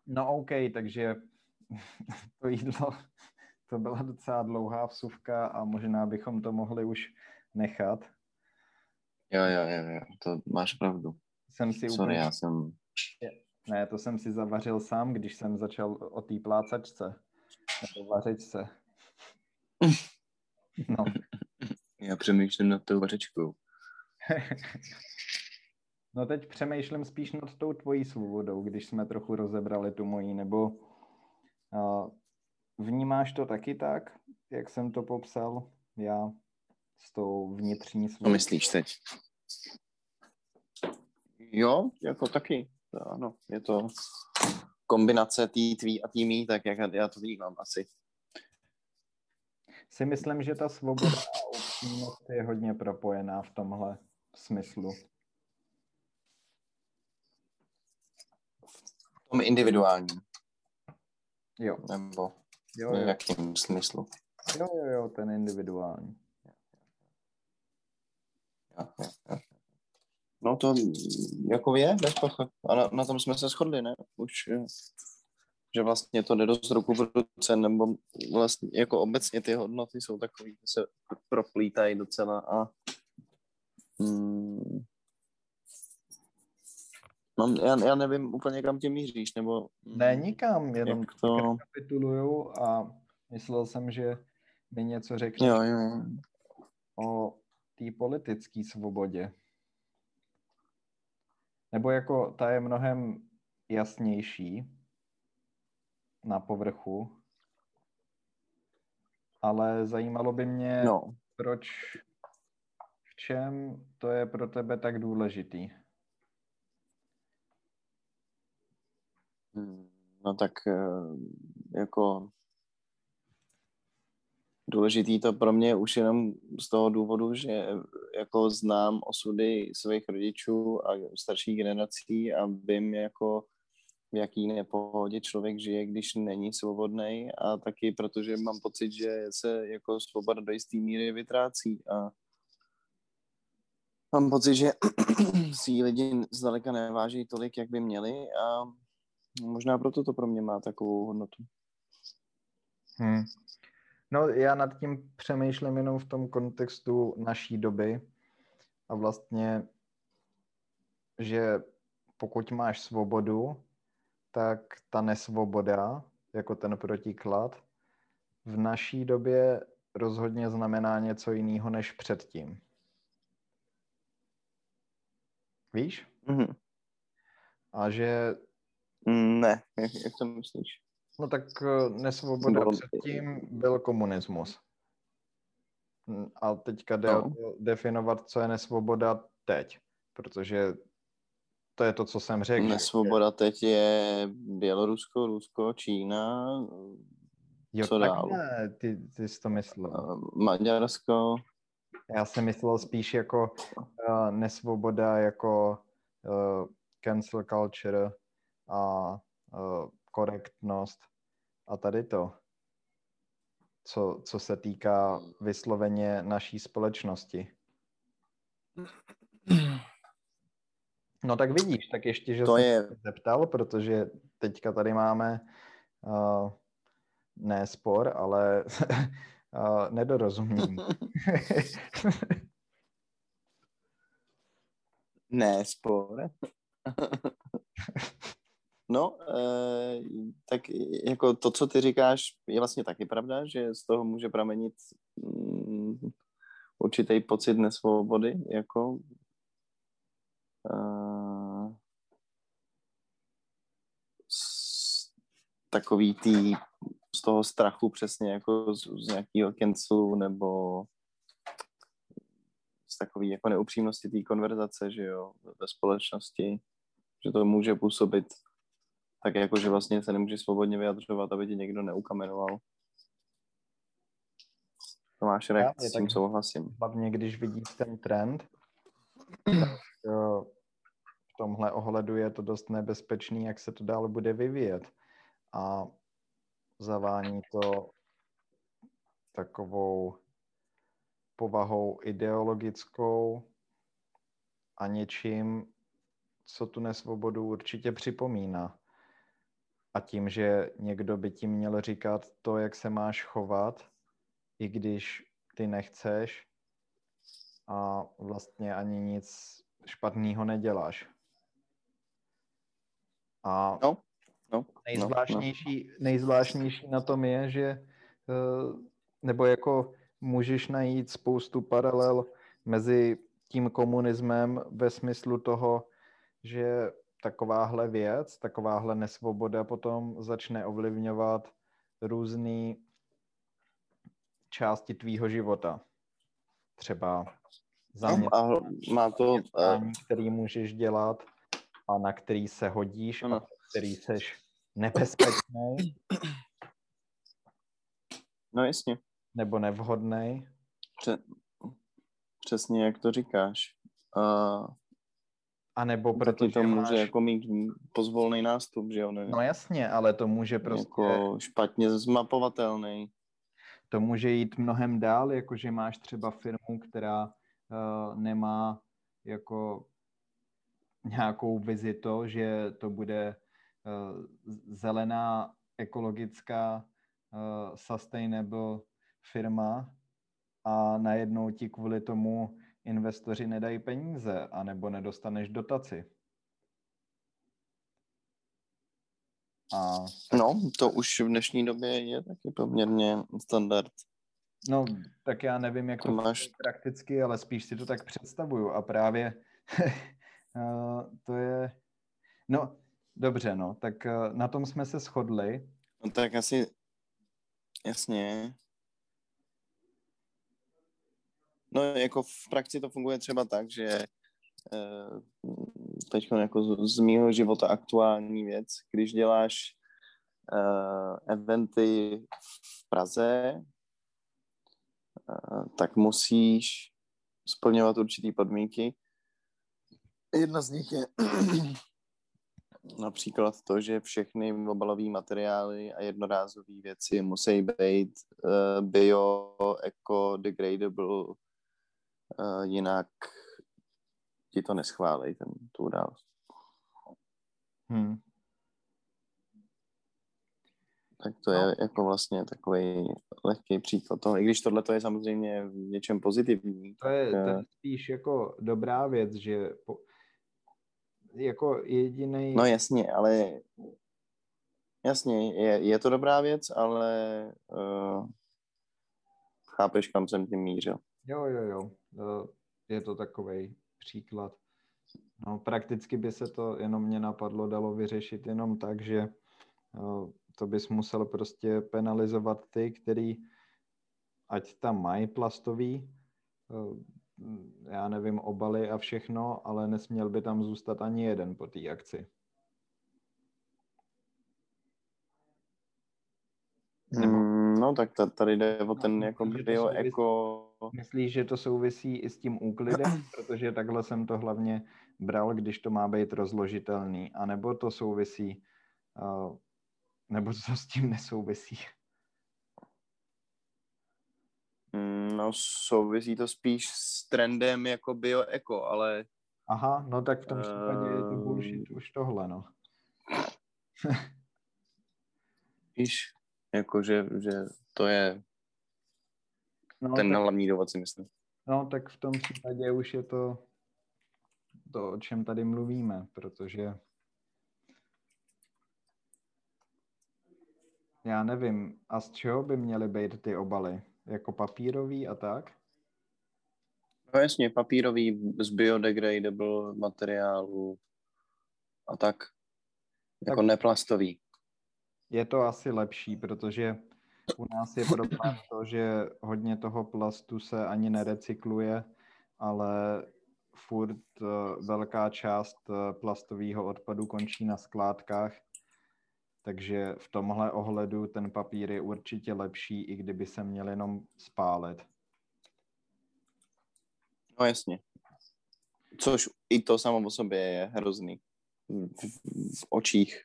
No OK, takže to jídlo, to byla docela dlouhá vsuvka a možná bychom to mohli už nechat. Jo, jo, jo, jo, to máš pravdu. Jsem si Sorry, úplně... já jsem... Ne, to jsem si zavařil sám, když jsem začal o té plácačce. Nebo vařečce. No. Já přemýšlím nad tou vařečkou. no teď přemýšlím spíš nad tou tvojí svobodou, když jsme trochu rozebrali tu mojí, nebo uh, vnímáš to taky tak, jak jsem to popsal já s tou vnitřní svou... Co myslíš teď? Jo, jako taky. Ano, je to kombinace tý tvý a tý mý, tak jak já to vnímám asi. Si myslím, že ta svoboda a upřímnost je hodně propojená v tomhle smyslu. Tom individuálním. Jo. Nebo jo, v jakém smyslu? Jo, jo, jo, ten individuální. Jo, jo, jo. No to jako je, bez pochyb. A na, na tom jsme se shodli, ne? Už, že vlastně to jde dost ruku v ruce, nebo vlastně jako obecně ty hodnoty jsou takový, že se proplítají docela a hmm, Mám, já, já nevím úplně, kam tě míříš, nebo... Ne, nikam, jenom to... rekapituluju a myslel jsem, že mi něco řekne jo, jo. o té politické svobodě. Nebo jako ta je mnohem jasnější na povrchu, ale zajímalo by mě, no. proč, v čem to je pro tebe tak důležitý. No tak eh, jako důležitý to pro mě už jenom z toho důvodu, že jako znám osudy svých rodičů a starších generací a vím jako v jaký nepohodě člověk žije, když není svobodný a taky protože mám pocit, že se jako svoboda do jisté míry vytrácí. A mám pocit, že si lidi zdaleka neváží tolik, jak by měli. A možná proto to pro mě má takovou hodnotu. Hmm. No, já nad tím přemýšlím jenom v tom kontextu naší doby a vlastně, že pokud máš svobodu, tak ta nesvoboda, jako ten protiklad, v naší době rozhodně znamená něco jiného než předtím. Víš? Mm-hmm. A že... Ne, jak, jak to myslíš? No tak eh, nesvoboda Bylo... předtím byl komunismus. A teďka jde no. definovat, co je nesvoboda teď, protože to je to, co jsem řekl. Nesvoboda teď je Bělorusko, Rusko, Čína, jo, co dál? Ne, ty, ty jsi to myslel. Eh, Maďarsko. Já jsem myslel spíš jako uh, nesvoboda, jako uh, cancel culture a korektnost a tady to, co, co se týká vysloveně naší společnosti. No tak vidíš, tak ještě, že to jsem je... se zeptal, protože teďka tady máme uh, ne spor, ale uh, nedorozumění. ne spor. No, e, tak jako to, co ty říkáš, je vlastně taky pravda, že z toho může pramenit mm, určitý pocit nesvobody, jako e, z takový tý, z toho strachu přesně jako z, z nějakého cancelu nebo z takový jako neupřímnosti té konverzace, že jo, ve společnosti, že to může působit tak jako, že vlastně se nemůže svobodně vyjadřovat, aby ti někdo neukamenoval. To máš reakci, s tím souhlasím. Hlavně, když vidíš ten trend, tak v tomhle ohledu je to dost nebezpečný, jak se to dále bude vyvíjet. A zavání to takovou povahou ideologickou a něčím, co tu nesvobodu určitě připomíná a tím, že někdo by ti měl říkat to, jak se máš chovat, i když ty nechceš a vlastně ani nic špatného neděláš. A no, no, nejzvláštnější, no, no. nejzvláštnější na tom je, že eh, nebo jako můžeš najít spoustu paralel mezi tím komunismem ve smyslu toho, že takováhle věc, takováhle nesvoboda potom začne ovlivňovat různé části tvýho života. Třeba zaměstnání, no, má to, uh... který můžeš dělat a na který se hodíš ano. a který seš nebezpečný. No jasně. Nebo nevhodný. Pře- přesně jak to říkáš. Uh, a nebo protože to může máš... jako mít pozvolný nástup, že jo? Ne? No jasně, ale to může prostě... Jako špatně zmapovatelný. To může jít mnohem dál, jakože máš třeba firmu, která uh, nemá jako nějakou vizi to, že to bude uh, zelená, ekologická, uh, sustainable firma a najednou ti kvůli tomu investoři nedají peníze, anebo nedostaneš dotaci. A... No, to už v dnešní době je taky poměrně standard. No, tak já nevím, jak to, to máš prakticky, ale spíš si to tak představuju a právě to je... No, dobře, no, tak eh, na tom jsme se shodli. No tak asi, jasně, No jako v praxi to funguje třeba tak, že eh, teď jako z, z mýho života aktuální věc, když děláš uh, eventy v Praze, uh, tak musíš splňovat určitý podmínky. Jedna z nich je například to, že všechny obalové materiály a jednorázové věci musí být bio, eco, degradable, uh, jinak ti to neschválej, ten, tu událost. Hmm. Tak to je no. jako vlastně takový lehký příklad toho, i když tohle to je samozřejmě v něčem pozitivní. To je, to je spíš jako dobrá věc, že po, jako jediný. No jasně, ale jasně, je, je to dobrá věc, ale uh, chápeš, kam jsem tím mířil. Jo, jo, jo. Je to takový příklad. No, prakticky by se to, jenom mě napadlo, dalo vyřešit jenom tak, že to bys musel prostě penalizovat ty, který ať tam mají plastový, já nevím, obaly a všechno, ale nesměl by tam zůstat ani jeden po té akci. Mm, no tak tady jde o ten no, jako bio, eko Myslíš, že to souvisí i s tím úklidem? Protože takhle jsem to hlavně bral, když to má být rozložitelný. A nebo to souvisí, uh, nebo co s tím nesouvisí? Mm, no souvisí to spíš s trendem jako bio-eko, ale... Aha, no tak v tom případě uh, je to bullshit už tohle, no. Víš, jako že, že to je No, Ten tak, hlavní důvod si myslím. No, tak v tom případě už je to to, o čem tady mluvíme, protože já nevím, a z čeho by měly být ty obaly? Jako papírový a tak? No jasně, papírový z biodegradable materiálu a tak. Jako tak neplastový. Je to asi lepší, protože u nás je problém to, že hodně toho plastu se ani nerecykluje, ale furt eh, velká část eh, plastového odpadu končí na skládkách, takže v tomhle ohledu ten papír je určitě lepší, i kdyby se měl jenom spálit. No jasně. Což i to samo o sobě je hrozný. V, v, v očích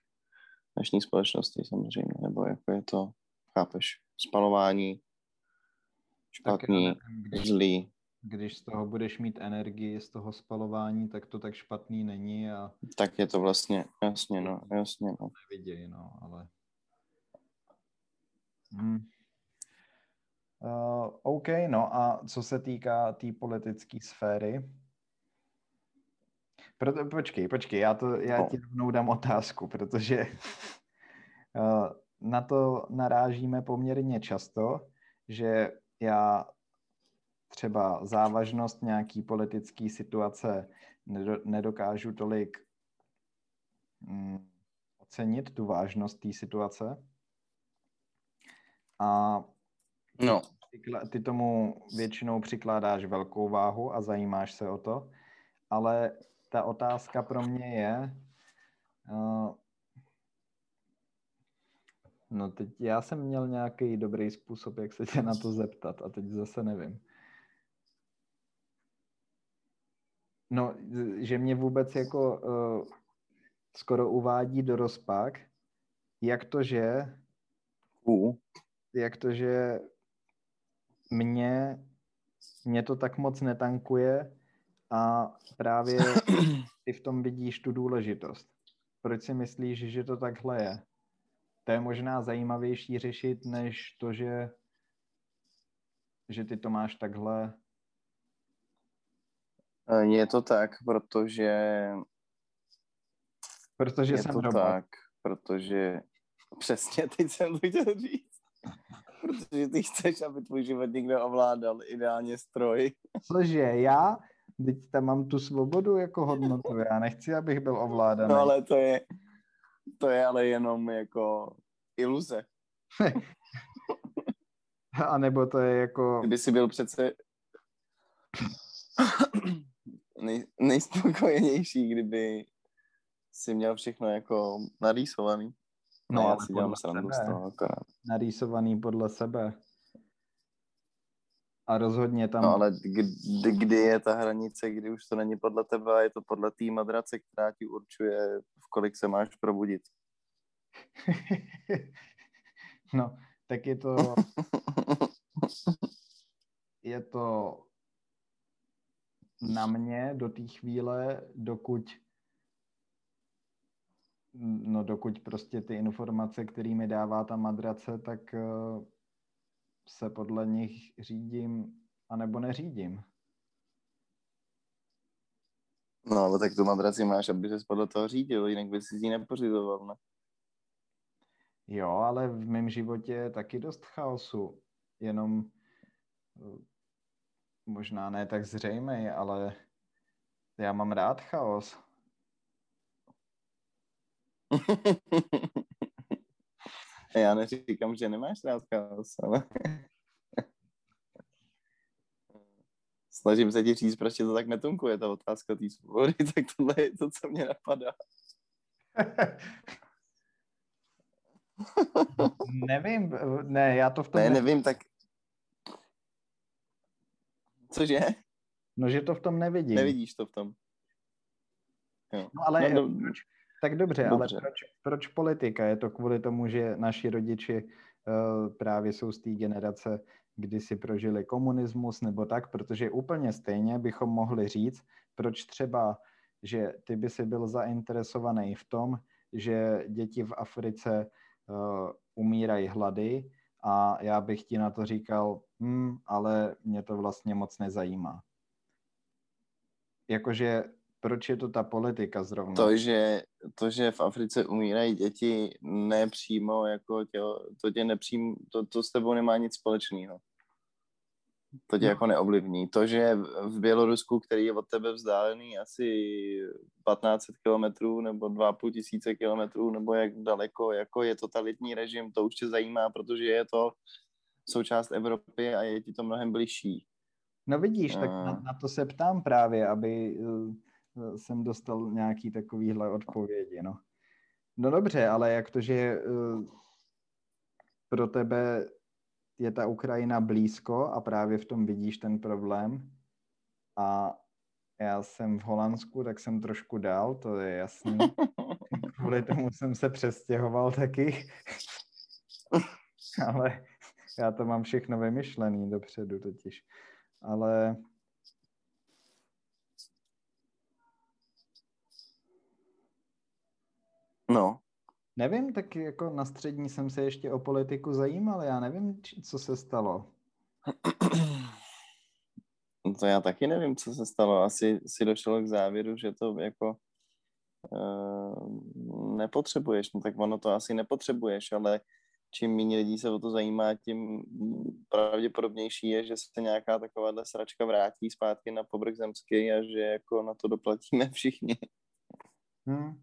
dnešní společnosti samozřejmě, nebo jako je to chápeš? Spalování, špatný, nevím, když, zlý. Když z toho budeš mít energii, z toho spalování, tak to tak špatný není. A... Tak je to vlastně, jasně, no, jasně, no. Neviděj, no, ale... Hmm. Uh, OK, no a co se týká té tý politické sféry, proto, počkej, počkej, já, to, já no. ti rovnou dám otázku, protože uh, na to narážíme poměrně často, že já třeba závažnost nějaký politické situace nedokážu tolik mm, ocenit, tu vážnost té situace. A no. ty tomu většinou přikládáš velkou váhu a zajímáš se o to, ale ta otázka pro mě je, uh, no teď já jsem měl nějaký dobrý způsob, jak se tě na to zeptat a teď zase nevím. No, že mě vůbec jako uh, skoro uvádí do rozpak, jak to, že uh. jak to, že mě, mě to tak moc netankuje a právě ty v tom vidíš tu důležitost. Proč si myslíš, že to takhle je? To je možná zajímavější řešit, než to, že, že ty to máš takhle. Je to tak, protože Protože je jsem to robot. tak, protože přesně teď jsem to chtěl říct. Protože ty chceš, aby tvůj život někdo ovládal, ideálně stroj. Cože, já? Teď tam mám tu svobodu jako hodnotu, já nechci, abych byl ovládaný. No ale to je, to je ale jenom jako iluze. A nebo to je jako... Kdyby si byl přece nej, nejspokojenější, kdyby si měl všechno jako narýsovaný. No, já ale si dělám srandu z toho akorát. narýsovaný podle sebe. A rozhodně tam... No ale kdy, kdy je ta hranice, kdy už to není podle tebe a je to podle té madrace, která ti určuje, kolik se máš probudit. no, tak je to... je to na mě do té chvíle, dokud no dokud prostě ty informace, které mi dává ta madrace, tak uh, se podle nich řídím anebo neřídím. No ale tak tu madraci máš, aby se podle toho řídil, jinak by si ji nepořizoval, ne? Jo, ale v mém životě je taky dost chaosu. Jenom uh, možná ne tak zřejmý, ale já mám rád chaos. Já neříkám, že nemáš rád chaos, ale snažím se ti říct, proč tě to tak netunkuje, ta otázka té svobody, tak tohle je to, co mě napadá. nevím, ne, já to v tom... Ne, nevím, tak... Cože? No, že to v tom nevidím. Nevidíš to v tom. Jo. No, ale no, no, proč, tak dobře, dobře. ale proč, proč politika? Je to kvůli tomu, že naši rodiči právě jsou z té generace, kdy si prožili komunismus nebo tak, protože úplně stejně bychom mohli říct, proč třeba, že ty by si byl zainteresovaný v tom, že děti v Africe uh, umírají hlady a já bych ti na to říkal, hm, ale mě to vlastně moc nezajímá. Jakože proč je to ta politika zrovna? To, že, to, že v Africe umírají děti nepřímo, jako tě, to tě nepřím, to, to s tebou nemá nic společného. To tě no. jako neovlivní. To, že v Bělorusku, který je od tebe vzdálený asi 1500 kilometrů nebo 2,5 tisíce kilometrů, nebo jak daleko, jako je totalitní režim, to už tě zajímá, protože je to součást Evropy a je ti to mnohem bližší. No vidíš, tak na, na to se ptám právě, aby uh, jsem dostal nějaký takovýhle odpovědi, no. No dobře, ale jak to, že uh, pro tebe je ta Ukrajina blízko a právě v tom vidíš ten problém a já jsem v Holandsku, tak jsem trošku dál, to je jasný. Kvůli tomu jsem se přestěhoval taky. ale já to mám všechno vymyšlený dopředu totiž. Ale No. Nevím, tak jako na střední jsem se ještě o politiku zajímal, já nevím, co se stalo. To já taky nevím, co se stalo. Asi si došel k závěru, že to jako uh, nepotřebuješ. No tak ono to asi nepotřebuješ, ale čím méně lidí se o to zajímá, tím pravděpodobnější je, že se nějaká takováhle sračka vrátí zpátky na povrch zemský a že jako na to doplatíme všichni. Hmm.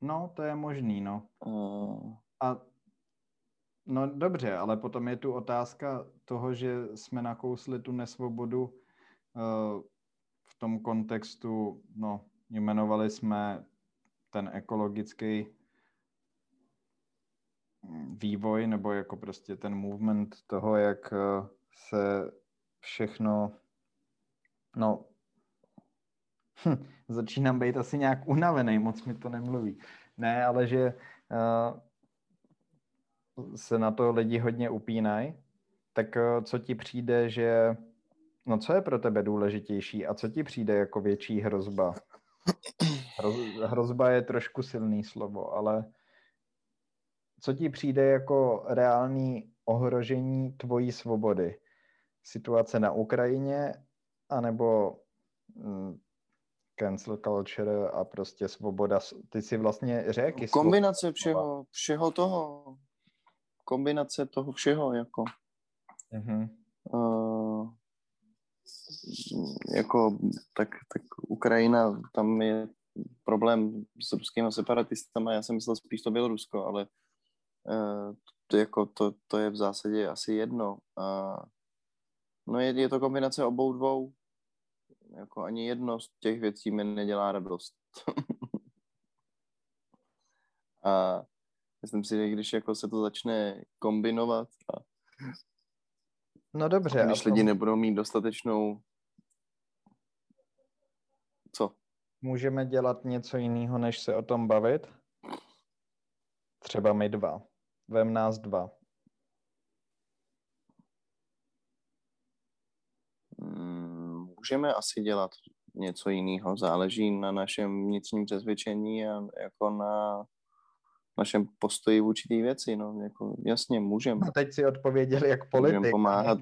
No, to je možný, no. Uh. A No dobře, ale potom je tu otázka toho, že jsme nakousli tu nesvobodu uh, v tom kontextu, no, jmenovali jsme ten ekologický vývoj nebo jako prostě ten movement toho, jak eh, se všechno, no, hm, začínám být asi nějak unavený, moc mi to nemluví. Ne, ale že uh, se na to lidi hodně upínají, tak uh, co ti přijde, že, no co je pro tebe důležitější a co ti přijde jako větší hrozba? Hroz, hrozba je trošku silný slovo, ale co ti přijde jako reální ohrožení tvojí svobody? Situace na Ukrajině, anebo mm, cancel culture a prostě svoboda. Ty si vlastně řekl. Kombinace všeho, všeho toho. Kombinace toho všeho, jako. Uh-huh. Uh, jako, tak, tak Ukrajina, tam je problém s ruskými separatistama, já jsem myslel spíš to Bělorusko, ale uh, to, jako to, to je v zásadě asi jedno. Uh, no je, je to kombinace obou dvou, jako ani jedno z těch věcí mi nedělá radost. a myslím si, že když jako se to začne kombinovat a No dobře. A když a lidi nebudou mít dostatečnou... Co? Můžeme dělat něco jiného, než se o tom bavit? Třeba my dva. Vem nás dva. Můžeme asi dělat něco jiného. Záleží na našem vnitřním přesvědčení a jako na našem postoji vůči té věci. No, jako, jasně, můžeme. A teď si odpověděl jak politik. Můžeme pomáhat.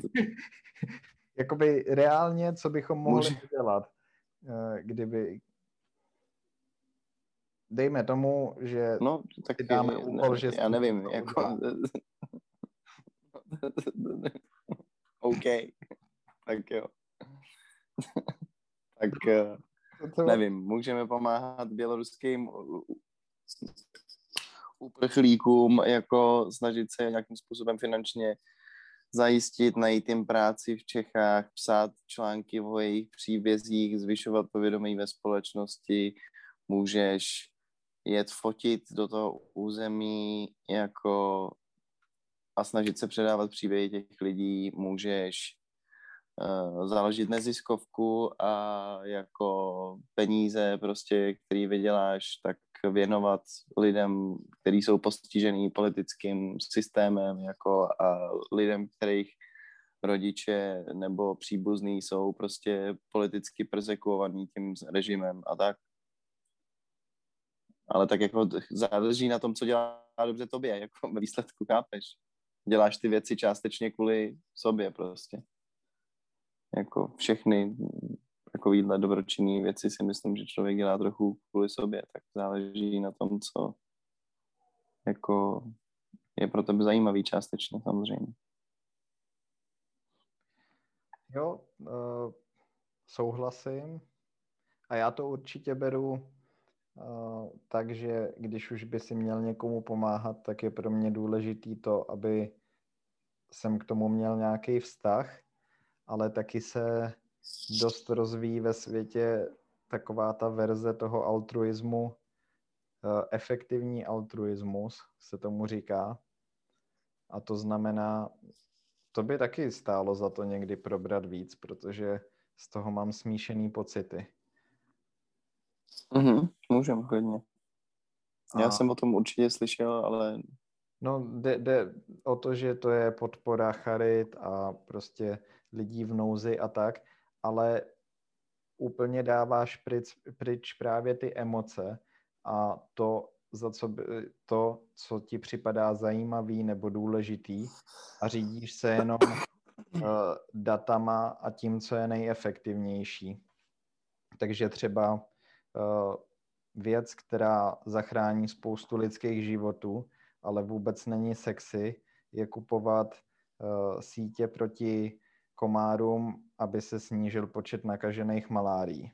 Jakoby reálně, co bychom mohli Může... dělat, eh, kdyby dejme tomu, že no, tak dáme úkol, ne, že já nevím, jako... OK, tak jo. Tak uh, nevím, můžeme pomáhat běloruským uprchlíkům, jako snažit se nějakým způsobem finančně zajistit, najít jim práci v Čechách, psát články o jejich příbězích, zvyšovat povědomí ve společnosti, můžeš jet fotit do toho území jako a snažit se předávat příběhy těch lidí, můžeš založit neziskovku a jako peníze prostě, který vyděláš, tak věnovat lidem, kteří jsou postižený politickým systémem jako a lidem, kterých rodiče nebo příbuzní jsou prostě politicky persekuovaní tím režimem a tak. Ale tak jako záleží na tom, co dělá dobře tobě, jako výsledku, chápeš? Děláš ty věci částečně kvůli sobě prostě jako všechny takovýhle dobročinné věci si myslím, že člověk dělá trochu kvůli sobě, tak záleží na tom, co jako je pro tebe zajímavý částečně samozřejmě. Jo, uh, souhlasím. A já to určitě beru uh, takže když už by si měl někomu pomáhat, tak je pro mě důležitý to, aby jsem k tomu měl nějaký vztah ale taky se dost rozvíjí ve světě taková ta verze toho altruismu, eh, efektivní altruismus se tomu říká. A to znamená, to by taky stálo za to někdy probrat víc, protože z toho mám smíšený pocity. Mhm, můžeme hodně. Já a... jsem o tom určitě slyšel, ale... No, jde, jde o to, že to je podpora charit a prostě lidí v nouzi a tak, ale úplně dáváš pryč, pryč právě ty emoce a to, za co by, to, co ti připadá zajímavý nebo důležitý a řídíš se jenom uh, datama a tím, co je nejefektivnější. Takže třeba uh, věc, která zachrání spoustu lidských životů, ale vůbec není sexy, je kupovat uh, sítě proti komárům, aby se snížil počet nakažených malárií.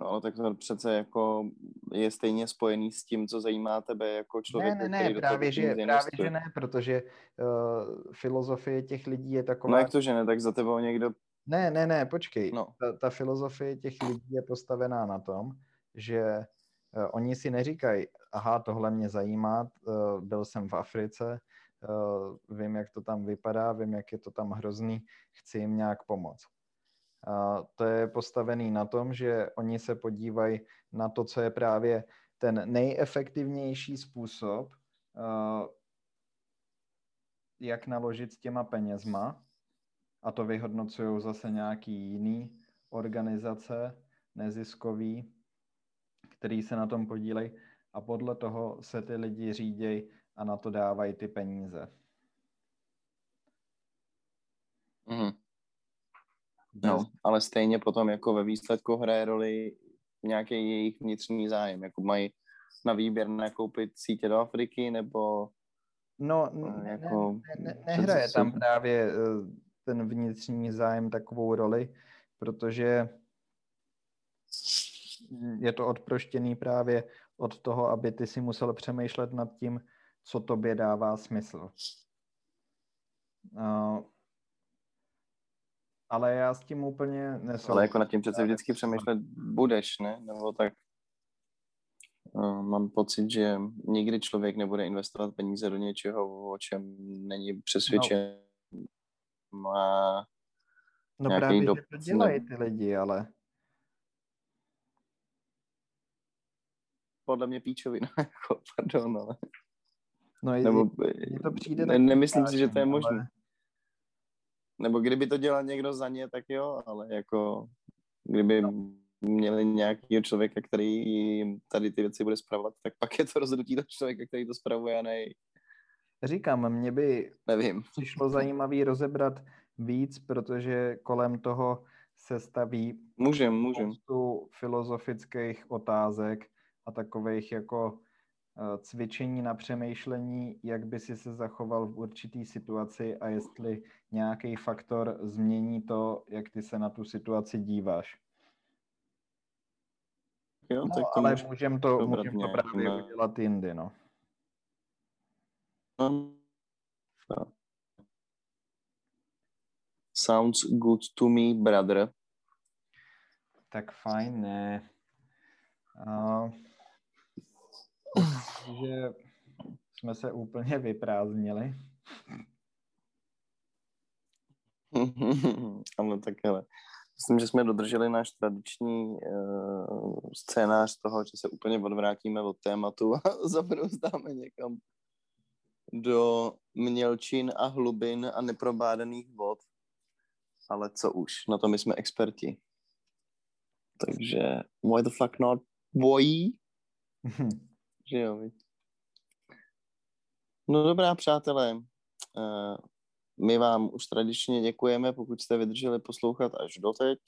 No ale tak to přece jako je stejně spojený s tím, co zajímá tebe jako člověk. Ne, ne, ne, právě že, právě že ne, protože uh, filozofie těch lidí je taková... No jak to, že ne, tak za tebou někdo... Ne, ne, ne, počkej. No. Ta, ta filozofie těch lidí je postavená na tom, že uh, oni si neříkají, aha, tohle mě zajímá, uh, byl jsem v Africe, uh, vím, jak to tam vypadá, vím, jak je to tam hrozný, chci jim nějak pomoct. Uh, to je postavený na tom, že oni se podívají na to, co je právě ten nejefektivnější způsob, uh, jak naložit s těma penězma, a to vyhodnocují zase nějaký jiný organizace neziskový, který se na tom podílejí a podle toho se ty lidi řídějí a na to dávají ty peníze. Mm. No, ale stejně potom jako ve výsledku hraje roli nějaký jejich vnitřní zájem, jako mají na výběr nakoupit sítě do Afriky, nebo No, eh, jako, ne, ne, nehraje tam právě eh, ten vnitřní zájem takovou roli, protože je to odproštěný právě od toho, aby ty si musel přemýšlet nad tím, co tobě dává smysl. Uh, ale já s tím úplně nesouhlasím. Ale jako nad tím přece vždycky přemýšlet budeš, ne? Nebo tak uh, mám pocit, že nikdy člověk nebude investovat peníze do něčeho, o čem není přesvědčen. No. Má no právě, že to dělají ty lidi, ale podle mě píčovina, jako, pardon, ale... No, Nebo, je, to přijde ne, nemyslím si, že to je možné. Ale... Nebo kdyby to dělal někdo za ně, tak jo, ale jako kdyby no. měli nějakého člověka, který jim tady ty věci bude zpravovat, tak pak je to rozhodnutí toho člověka, který to spravuje a ne Říkám, mě by Nevím. přišlo zajímavý rozebrat víc, protože kolem toho se staví můžem, můžem. filozofických otázek a takových jako cvičení na přemýšlení, jak by si se zachoval v určitý situaci a jestli nějaký faktor změní to, jak ty se na tu situaci díváš. Jo, no, tak to ale můžeme to, můžem to právě ne. udělat jindy, no. no. Sounds good to me, brother. Tak fajn, ne. Uh, že jsme se úplně vyprázdnili. ano, tak ale myslím, že jsme dodrželi náš tradiční uh, scénář toho, že se úplně odvrátíme od tématu a zabrouzdáme někam do mělčin a hlubin a neprobádaných vod. Ale co už, na to my jsme experti. Takže why the fuck not, boy? že jo, víc. No dobrá, přátelé, uh, my vám už tradičně děkujeme, pokud jste vydrželi poslouchat až doteď.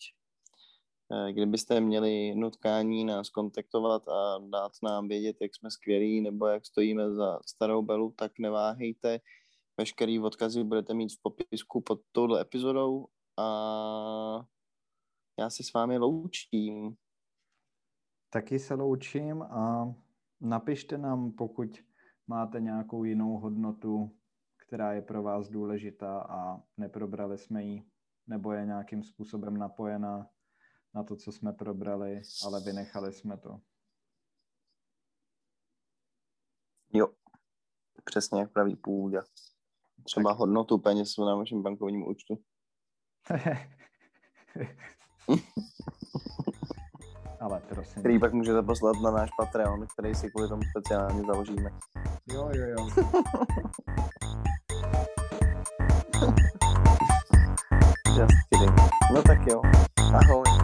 Uh, kdybyste měli nutkání nás kontaktovat a dát nám vědět, jak jsme skvělí nebo jak stojíme za starou belu, tak neváhejte. Veškerý odkazy budete mít v popisku pod touhle epizodou a já se s vámi loučím. Taky se loučím a Napište nám, pokud máte nějakou jinou hodnotu, která je pro vás důležitá a neprobrali jsme ji, nebo je nějakým způsobem napojená na to, co jsme probrali, ale vynechali jsme to. Jo, přesně jak praví půda. Třeba tak. hodnotu peněz na vašem bankovním účtu. Ale prosím. Který pak můžete poslat na náš Patreon, který si kvůli tomu speciálně založíme. Jo, jo, jo. Just kidding. No tak jo. Ahoj.